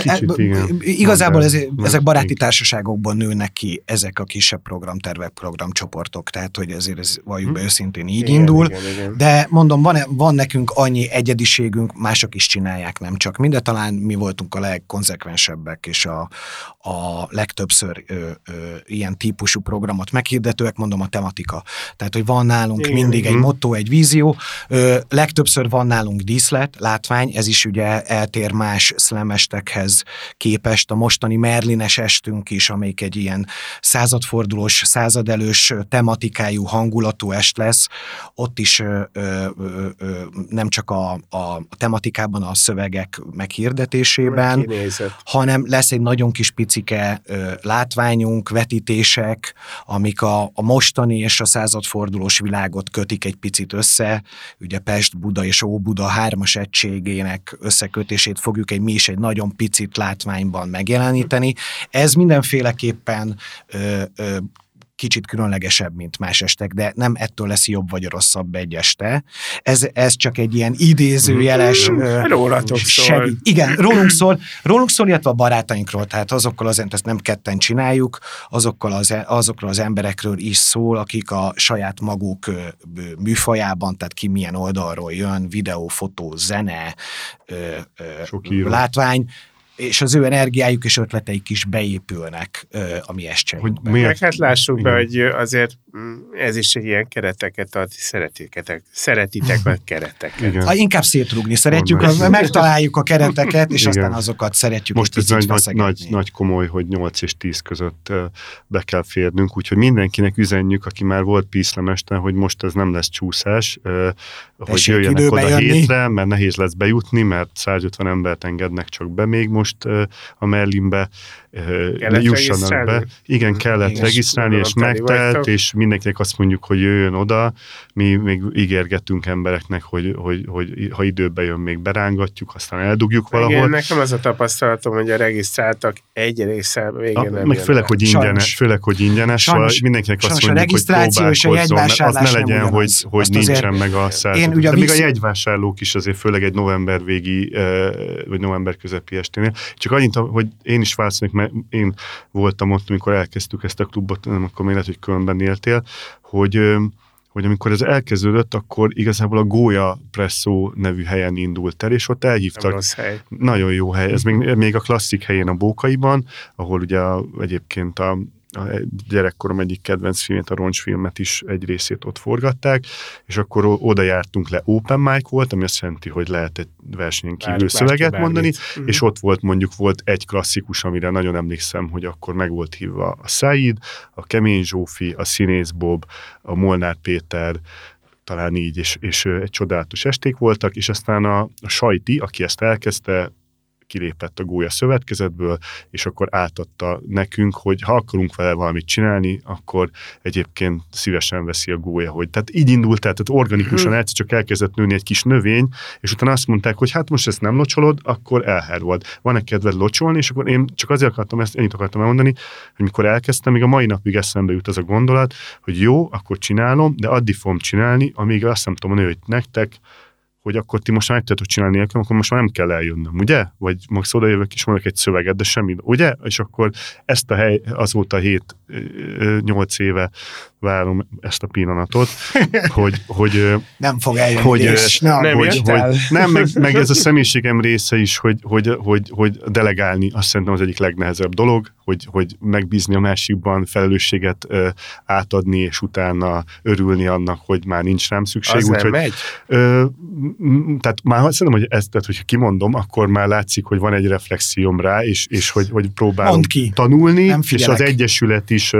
Kicsit, igen. Igazából ez, ezek baráti társaságokban nőnek ki ezek a kisebb programtervek, programcsoportok, tehát hogy ezért ez valljuk be hm? őszintén így igen, indul. Igen, igen. De mondom, van, van nekünk annyi egyediségünk, mások is csinálják, nem csak mi, de talán mi voltunk a legkonzekvensebbek, és a, a legtöbbször ö, ö, ilyen típusú programot meghirdetőek, mondom a tematika. Tehát, hogy van nálunk igen. mindig egy hm? motto, egy vízió, Ö, legtöbbször van nálunk díszlet, látvány, ez is ugye eltér más szlemestekhez képest. A mostani Merlines estünk is, amelyik egy ilyen századfordulós, századelős tematikájú, hangulatú est lesz, ott is ö, ö, ö, nem csak a, a tematikában, a szövegek meghirdetésében, hanem lesz egy nagyon kis picike ö, látványunk, vetítések, amik a, a mostani és a századfordulós világot kötik egy picit össze, ugye Pest, Buda és Óbuda hármas egységének összekötését fogjuk egy mi is egy nagyon picit látványban megjeleníteni. Ez mindenféleképpen ö, ö, kicsit különlegesebb, mint más estek, de nem ettől lesz jobb vagy rosszabb egy este. Ez, ez csak egy ilyen idézőjeles... Rólatok szól. Igen, rólunk szól, rólunk szól, illetve a barátainkról, tehát azokkal az, ezt nem ketten csináljuk, azokkal az, azokról az emberekről is szól, akik a saját maguk műfajában, tehát ki milyen oldalról jön, videó, fotó, zene, látvány, és az ő energiájuk és ötleteik is beépülnek a mi Hogy miért? hát lássuk be, hogy azért ez is egy ilyen kereteket ad, szeretitek, szeretitek meg kereteket. Igen. Ha inkább szétrugni szeretjük, az, megtaláljuk a kereteket, és Igen. aztán azokat szeretjük Most ez nagy, nagy, nagy, nagy komoly, hogy 8 és 10 között be kell férnünk, úgyhogy mindenkinek üzenjük, aki már volt píszlemesten, hogy most ez nem lesz csúszás, hogy Tessék jöjjenek oda jönni. hétre, mert nehéz lesz bejutni, mert 150 embert engednek csak be még most a Merlinbe, jussanak be. Igen, kellett Igen, regisztrálni, és megtelt, és mindenkinek azt mondjuk, hogy jöjjön oda. Mi még ígérgetünk embereknek, hogy, hogy, hogy ha időbe jön, még berángatjuk, aztán eldugjuk valahol. Igen, nekem az a tapasztalatom, hogy a regisztráltak egy része végén a, nem Meg főleg, hogy ingyenes, főleg, hogy ingyenes, sajnos, szóval mindenkinek azt mondjuk, a regisztráció hogy és a jegyvásárlás az ne legyen, hogy, hogy nincsen meg a szerződés. De még a jegyvásárlók is azért főleg egy november végi, vagy november közepi esténél. Csak annyit, hogy én is válaszolnék, mert én voltam ott, amikor elkezdtük ezt a klubot, nem akkor még lehet, hogy különben éltél, hogy hogy amikor ez elkezdődött, akkor igazából a Gója Presszó nevű helyen indult el, és ott elhívtak. hely. Nagyon jó hely. Ez még, még a klasszik helyén a Bókaiban, ahol ugye a, egyébként a a gyerekkorom egyik kedvenc filmét, a roncsfilmet is egy részét ott forgatták, és akkor oda jártunk le, open mic volt, ami azt jelenti, hogy lehet egy versenyen kívül szöveget mondani, mm. és ott volt mondjuk volt egy klasszikus, amire nagyon emlékszem, hogy akkor meg volt hívva a Said, a Kemény Zsófi, a Színész Bob, a Molnár Péter, talán így, és, és egy csodálatos esték voltak, és aztán a, a Sajti, aki ezt elkezdte, kilépett a gólya szövetkezetből, és akkor átadta nekünk, hogy ha akarunk vele valamit csinálni, akkor egyébként szívesen veszi a gólya, hogy tehát így indult, tehát, organikusan hmm. egyszer csak elkezdett nőni egy kis növény, és utána azt mondták, hogy hát most ezt nem locsolod, akkor elhervad. Van-e kedved locsolni, és akkor én csak azért akartam ezt, ennyit akartam elmondani, hogy mikor elkezdtem, még a mai napig eszembe jut az a gondolat, hogy jó, akkor csinálom, de addig fogom csinálni, amíg azt nem tudom mondani, hogy nektek hogy akkor ti most már tudjátok csinálni nélkül, akkor most már nem kell eljönnöm, ugye? Vagy max oda jövök és mondok egy szöveget, de semmi, ugye? És akkor ezt a hely, azóta hét, nyolc éve várom ezt a pillanatot, hogy, hogy nem fog eljönni, hogy, és nem, nem, hogy, hogy, nem meg, meg, ez a személyiségem része is, hogy, hogy, hogy, hogy delegálni azt szerintem az egyik legnehezebb dolog, hogy, hogy megbízni a másikban, felelősséget ö, átadni, és utána örülni annak, hogy már nincs rám szükség. Az úgy, hogy, megy? Ö, tehát már szerintem, hogy ezt, tehát, hogyha kimondom, akkor már látszik, hogy van egy reflexióm rá, és, és hogy, hogy próbálom ki. tanulni, és az Egyesület is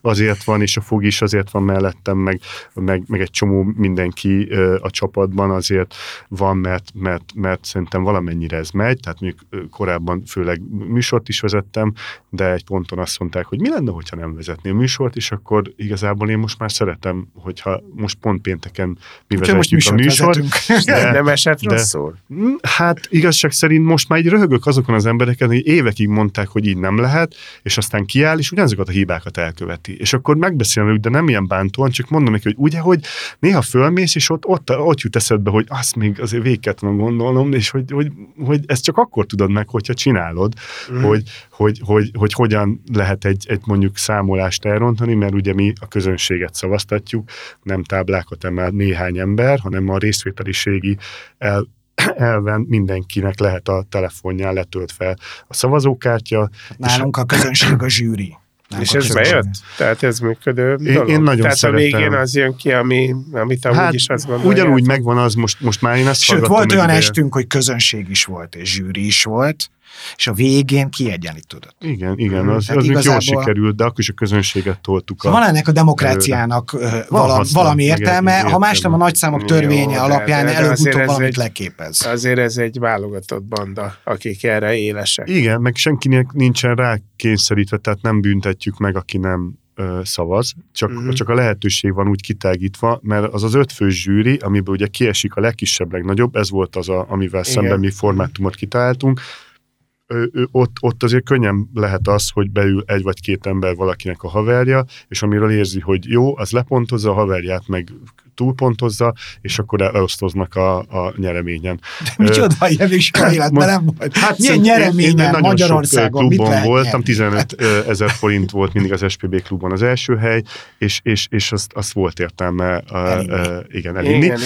azért van, és a fog is azért van mellettem, meg, meg, meg egy csomó mindenki a csapatban azért van, mert, mert, mert szerintem valamennyire ez megy, tehát mondjuk korábban főleg műsort is vezettem, de egy ponton azt mondták, hogy mi lenne, hogyha nem vezetném műsort, és akkor igazából én most már szeretem, hogyha most pont pénteken mi Úgy vezetjük a műsort. De, nem esett de, rosszul? Mm, hát igazság szerint most már így röhögök azokon az embereken, hogy évekig mondták, hogy így nem lehet, és aztán kiáll, és ugyanazokat a hibákat elköveti. És akkor megbeszélem de nem ilyen bántóan, csak mondom neki, hogy ugye, hogy néha fölmész, és ott, ott, ott jut eszedbe, hogy azt még azért végig kellett gondolnom, és hogy, hogy, hogy ezt csak akkor tudod meg, hogyha csinálod, mm. hogy, hogy, hogy, hogy, hogyan lehet egy, egy mondjuk számolást elrontani, mert ugye mi a közönséget szavaztatjuk, nem táblákat emel néhány ember, hanem a részvételiségi el, elven mindenkinek lehet a telefonján letölt fel a szavazókártya. Nálunk a közönség a zsűri. Nem és ez bejött? Tehát ez működő én, dolog? Én nagyon Tehát szeretem. a végén az jön ki, ami, amit amúgy hát, is azt gondolja. Ugyanúgy megvan az, most, most már én ezt Sőt, volt olyan estünk, hogy közönség is volt, és zsűri is volt, és a végén kiegyenlítődött. Igen, igen, az, az igazából... jól sikerült, de akkor is a közönséget toltuk. A, van ennek a demokráciának előre. valami, valami értelme, értelme, ha más nem a nagyszámok törvénye Jó, alapján előbb-utóbb valamit egy, leképez. Azért ez egy válogatott banda, akik erre élesek. Igen, meg senkinek nincsen rá kényszerítve, tehát nem büntetjük meg, aki nem szavaz, csak, uh-huh. csak a lehetőség van úgy kitágítva, mert az az ötfős zsűri, amiből ugye kiesik a legkisebb, legnagyobb, ez volt az, a, amivel Igen. szemben mi formátumot kitaláltunk, ott, ott azért könnyen lehet az, hogy beül egy vagy két ember valakinek a haverja, és amiről érzi, hogy jó, az lepontozza a haverját, meg túlpontozza, és akkor elosztoznak a, a nyereményen. De micsoda, ilyen is életben nem volt. Hát Milyen nyereményen Magyarországon? Sok klubon voltam, 15 ezer forint volt mindig az SPB klubban az első hely, és, és, és azt, azt volt értelme elindni. Uh, igen, elinni. Igen,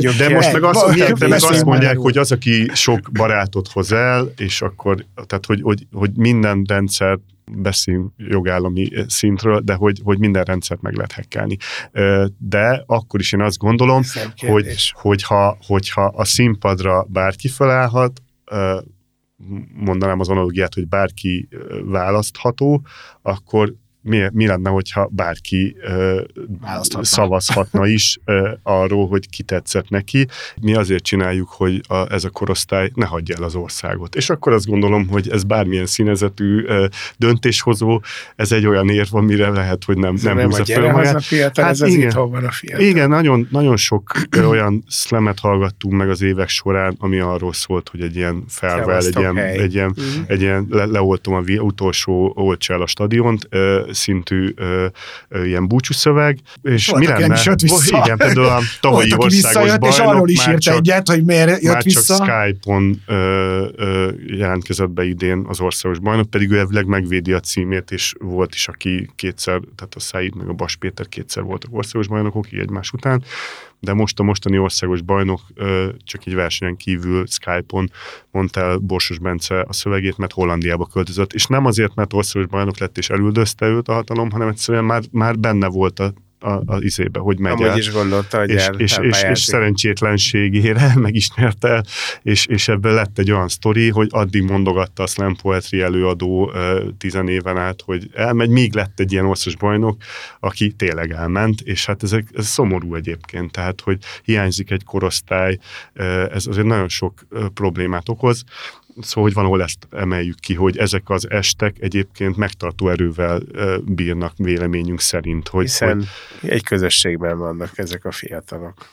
de, de most meg azt, de meg azt mondják, hogy az, aki sok barátot hoz el, és akkor, tehát hogy, hogy, hogy minden rendszer beszélünk jogállami szintről, de hogy, hogy minden rendszert meg lehet hekkelni. De akkor is én azt gondolom, hogy, hogyha, hogyha a színpadra bárki felállhat, mondanám az analogiát, hogy bárki választható, akkor mi, mi lenne, hogyha bárki ö, szavazhatna is ö, arról, hogy ki tetszett neki. Mi azért csináljuk, hogy a, ez a korosztály ne hagyja el az országot. És akkor azt gondolom, hogy ez bármilyen színezetű ö, döntéshozó, ez egy olyan érv, amire lehet, hogy nem, nem, nem húzza fel magát. A fiatal, hát ez igen, az van a fiatal. Igen, nagyon, nagyon sok olyan szlemet hallgattunk meg az évek során, ami arról szólt, hogy egy ilyen felvel, egy ilyen, egy ilyen, mm. egy ilyen le, leoltom a utolsó olcsel a stadiont, ö, szintű ö, ö, ilyen búcsúszöveg, és Volt, mi lenne? Nem is vissza. Igen, például a tavalyi Volt, országos bajnok, és arról is írt csak, egyet, hogy miért jött már vissza. csak Skype-on ö, ö, jelentkezett be idén az országos bajnok, pedig ő elvileg megvédi a címét, és volt is, aki kétszer, tehát a Said meg a Bas Péter kétszer voltak országos bajnokok, így egymás után, de most a mostani országos bajnok csak egy versenyen kívül Skype-on mondta el Borsos Bence a szövegét, mert Hollandiába költözött, és nem azért, mert országos bajnok lett és elüldözte őt a hatalom, hanem egyszerűen már, már benne volt a a, a izébe, hogy megy Amúgy el. is gondolta, hogy és, el, és, és, és szerencsétlenségére meg is nyerte és, és ebből lett egy olyan sztori, hogy addig mondogatta a slam poetry előadó uh, tizen éven át, hogy elmegy, míg lett egy ilyen országos bajnok, aki tényleg elment, és hát ez, ez szomorú egyébként, tehát, hogy hiányzik egy korosztály, ez azért nagyon sok problémát okoz, Szóval, hogy van, ahol ezt emeljük ki, hogy ezek az estek egyébként megtartó erővel bírnak véleményünk szerint. Hogy, Hiszen hogy... egy közösségben vannak ezek a fiatalok.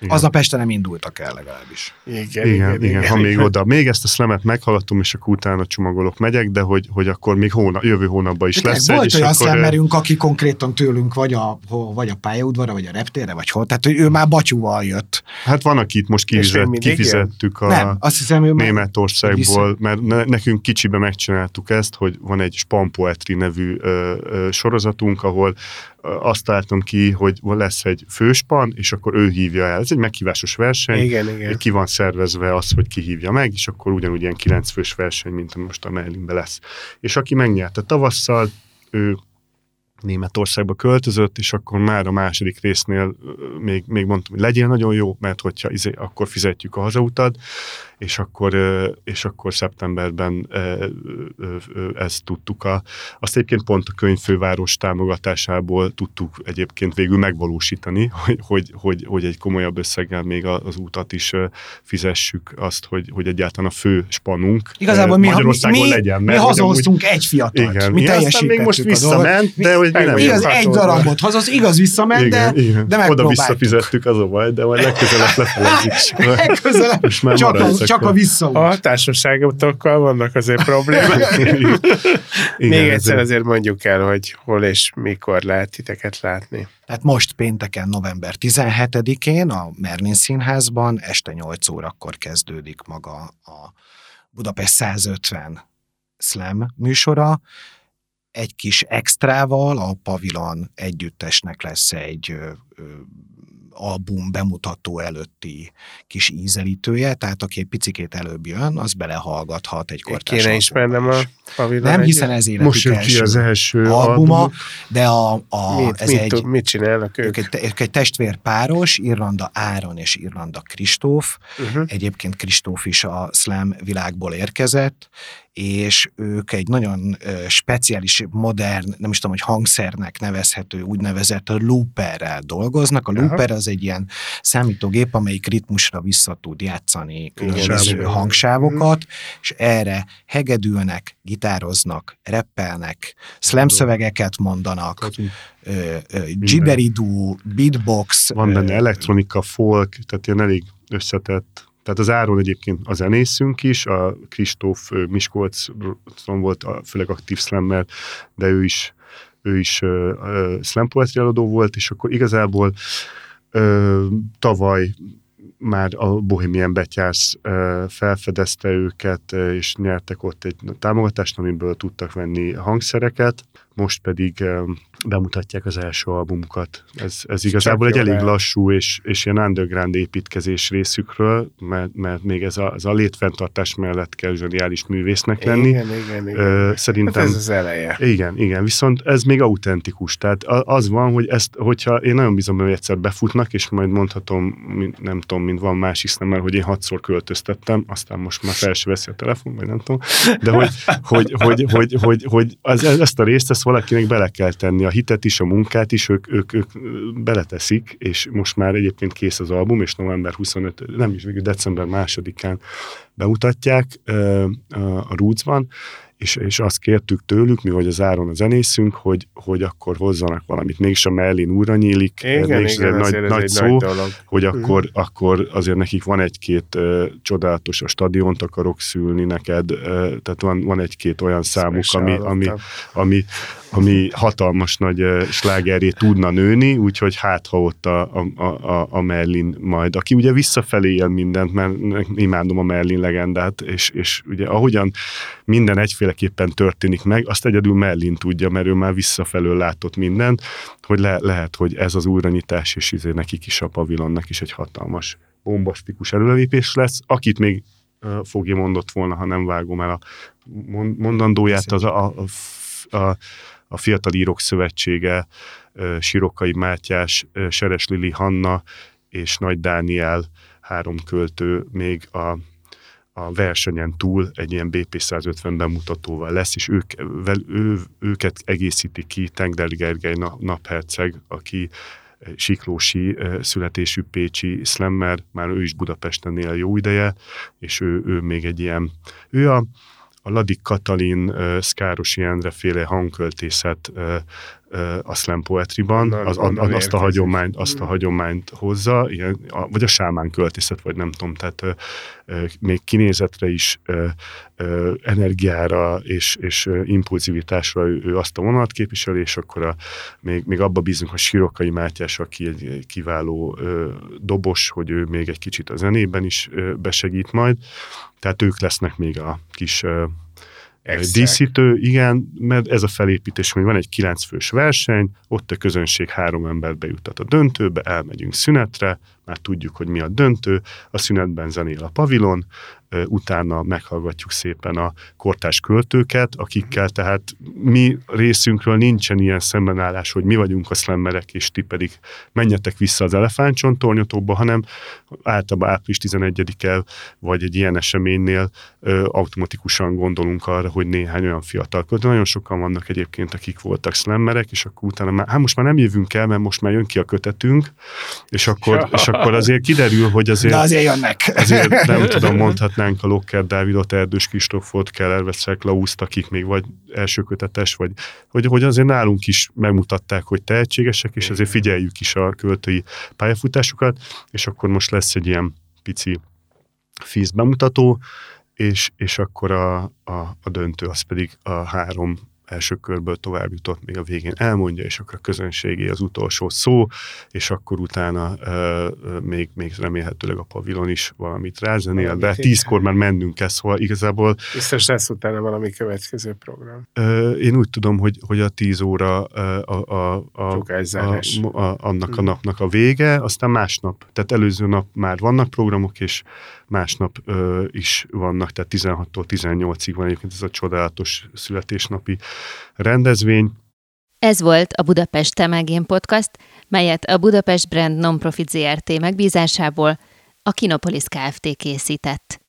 Igen. Aznap este nem indultak el legalábbis. Igen, igen, igen, igen, igen. ha még oda. Még ezt a szlemet meghallottam, és akkor utána csomagolok, megyek, de hogy, hogy akkor még hónap, jövő hónapban is de lesz Volt egy, olyan szlemmerünk, aki konkrétan tőlünk vagy a, vagy a pályaudvara, vagy a reptérre, vagy hol. Tehát ő már bacsúval jött. Hát van, akit most kifizet, kifizettük a nem, azt hiszem, ő Németországból, mert ne, nekünk kicsibe megcsináltuk ezt, hogy van egy Spampoetri nevű ö, ö, sorozatunk, ahol azt találtam ki, hogy lesz egy főspan, és akkor ő hívja el. Ez egy meghívásos verseny. Igen, igen. Ki van szervezve az, hogy ki hívja meg, és akkor ugyanúgy ilyen kilenc fős verseny, mint most a Merlinbe lesz. És aki megnyerte tavasszal, ő Németországba költözött, és akkor már a második résznél még, még mondtam, hogy legyél nagyon jó, mert hogyha izé, akkor fizetjük a hazautad, és akkor, és akkor szeptemberben ezt tudtuk. A, azt egyébként pont a könyvfőváros támogatásából tudtuk egyébként végül megvalósítani, hogy, hogy, hogy, hogy egy komolyabb összeggel még az útat is fizessük azt, hogy, hogy egyáltalán a fő spanunk Igazából mi, Magyarországon mi, legyen. Mert mi hazahoztunk egy fiatalt. Igen, mi aztán még most visszament, de hogy mi nem igaz, egy darabot hazasz, igaz visszament, igen, de, igen. de Oda visszafizettük, az a baj, de majd legközelebb lefelezzük. legközelebb csak, a, csak a visszaút. A hatásosságotokkal vannak azért problémák. Igen, Még egyszer azért mondjuk el, hogy hol és mikor lehet titeket látni. Tehát most pénteken, november 17-én a Merlin Színházban este 8 órakor kezdődik maga a Budapest 150 slam műsora. Egy kis extrával a Pavilon együttesnek lesz egy album bemutató előtti kis ízelítője, tehát aki egy picikét előbb jön, az belehallgathat egy kortás Kéne ismernem a pavilon Nem, hiszen ez életük Most első, az első albuma, album. de a, a, mit, ez mit, egy, mit csinálnak ők? egy, ők egy testvérpáros, Irlanda Áron és Irlanda Kristóf. Uh-huh. Egyébként Kristóf is a slam világból érkezett, és ők egy nagyon speciális, modern, nem is tudom, hogy hangszernek nevezhető úgynevezett looperrel dolgoznak. A looper az egy ilyen számítógép, amelyik ritmusra vissza tud játszani különböző hangsávokat, mm. és erre hegedülnek, gitároznak, reppelnek, slam szövegeket mondanak, gibberidú, beatbox. Van benne elektronika, folk, tehát ilyen elég összetett tehát az Áron egyébként a zenészünk is, a Kristóf Miskolcon volt a, főleg aktív slammer, de ő is, ő is uh, eladó volt, és akkor igazából Ö, tavaly már a Bohemian Betyárs felfedezte őket, és nyertek ott egy támogatást, amiből tudtak venni hangszereket, most pedig bemutatják az első albumukat. Ez, ez igazából egy elég el. lassú és, és ilyen underground építkezés részükről, mert, mert még ez a, ez a létfenntartás mellett kell zseniális művésznek lenni. Igen, igen, igen. Ö, szerintem, hát ez az eleje. Igen, igen, viszont ez még autentikus. Tehát az van, hogy ezt, hogyha én nagyon bizony, hogy egyszer befutnak, és majd mondhatom, nem tudom, mint van más is, mert hogy én hatszor költöztettem, aztán most már fel se veszi a telefon, vagy nem tudom, de hogy, hogy, hogy, hogy, hogy, hogy az, ezt a részt ezt valakinek bele kell tenni a hitet is, a munkát is, ők, ők, ők beleteszik, és most már egyébként kész az album, és november 25, nem is végül december másodikán bemutatják a Rootsban, és, és azt kértük tőlük, mi vagy az Áron a zenészünk, hogy, hogy akkor hozzanak valamit. Mégis a Merlin újra nyílik, igen, mégis igen, ez egy nagy, nagy egy szó, nagy dolog. hogy akkor, uh-huh. akkor azért nekik van egy-két uh, csodálatos, a stadiont akarok szülni neked, uh, tehát van, van egy-két olyan számuk, ami, ami, ami, ami hatalmas nagy slágeré tudna nőni, úgyhogy hát ha ott a, a, a, a Merlin majd, aki ugye visszafelé él mindent, mert imádom a Merlin legendát, és, és ugye ahogyan minden egyféleképpen történik meg, azt egyedül Merlin tudja, mert ő már visszafelől látott mindent, hogy le, lehet, hogy ez az újranyitás, és izé nekik is a pavilonnak is egy hatalmas, bombasztikus előrelépés lesz, akit még Fogi mondott volna, ha nem vágom el a mondandóját, az a, a, a, a Fiatal Írók Szövetsége, Sirokai Mátyás, Seres Lili Hanna és Nagy Dániel három költő még a a versenyen túl egy ilyen BP150 bemutatóval lesz, és ők, vel, ő, őket egészíti ki Tengdel Gergely napherceg, aki Siklósi születésű Pécsi slammer, már ő is Budapesten él jó ideje, és ő, ő még egy ilyen, ő a, a Ladik Katalin, Szkárosi Endre féle hangköltészet a slam poetryban, az, az, azt, a hagyományt, azt a mm. hagyományt hozza, ilyen, a, vagy a sámán költészet, vagy nem tudom, tehát ö, ö, még kinézetre is, ö, ö, energiára és, és impulzivitásra ő, ő azt a vonalat képviseli, és akkor a, még, még abba bízunk, hogy Sirokai Mátyás, aki egy kiváló ö, dobos, hogy ő még egy kicsit a zenében is ö, besegít majd, tehát ők lesznek még a kis ö, Díszítő, igen, mert ez a felépítés, hogy van egy kilencfős verseny, ott a közönség három embert bejutat a döntőbe, elmegyünk szünetre, már tudjuk, hogy mi a döntő, a szünetben zenél a pavilon, utána meghallgatjuk szépen a kortás költőket, akikkel tehát mi részünkről nincsen ilyen szembenállás, hogy mi vagyunk a szlemmerek, és ti pedig menjetek vissza az elefántcsontornyotóba, hanem általában április 11-el, vagy egy ilyen eseménynél automatikusan gondolunk arra, hogy néhány olyan fiatal költő, nagyon sokan vannak egyébként, akik voltak szlemmerek, és akkor utána már, hát most már nem jövünk el, mert most már jön ki a kötetünk, és akkor, és akkor azért kiderül, hogy azért... De azért jönnek. Azért nem tudom, mondhatnánk a Locker Dávidot, Erdős Kristófot, Keller Veszek, Lauszt, akik még vagy elsőkötetes, vagy hogy, hogy azért nálunk is megmutatták, hogy tehetségesek, és azért figyeljük is a költői pályafutásukat, és akkor most lesz egy ilyen pici fíz bemutató, és, és akkor a, a, a döntő az pedig a három első körből tovább jutott, még a végén elmondja, és akkor a közönségé az utolsó szó, és akkor utána uh, még, még remélhetőleg a pavilon is valamit rázenél, de tízkor már mennünk kell, szóval igazából... Biztos lesz utána valami következő program. Uh, én úgy tudom, hogy, hogy a tíz óra a, a, a, a, a, annak a hmm. napnak a vége, aztán másnap, tehát előző nap már vannak programok, és másnap ö, is vannak, tehát 16-tól 18-ig van egyébként ez a csodálatos születésnapi rendezvény. Ez volt a Budapest Temegén Podcast, melyet a Budapest Brand Nonprofit ZRT megbízásából a Kinopolis Kft. készített.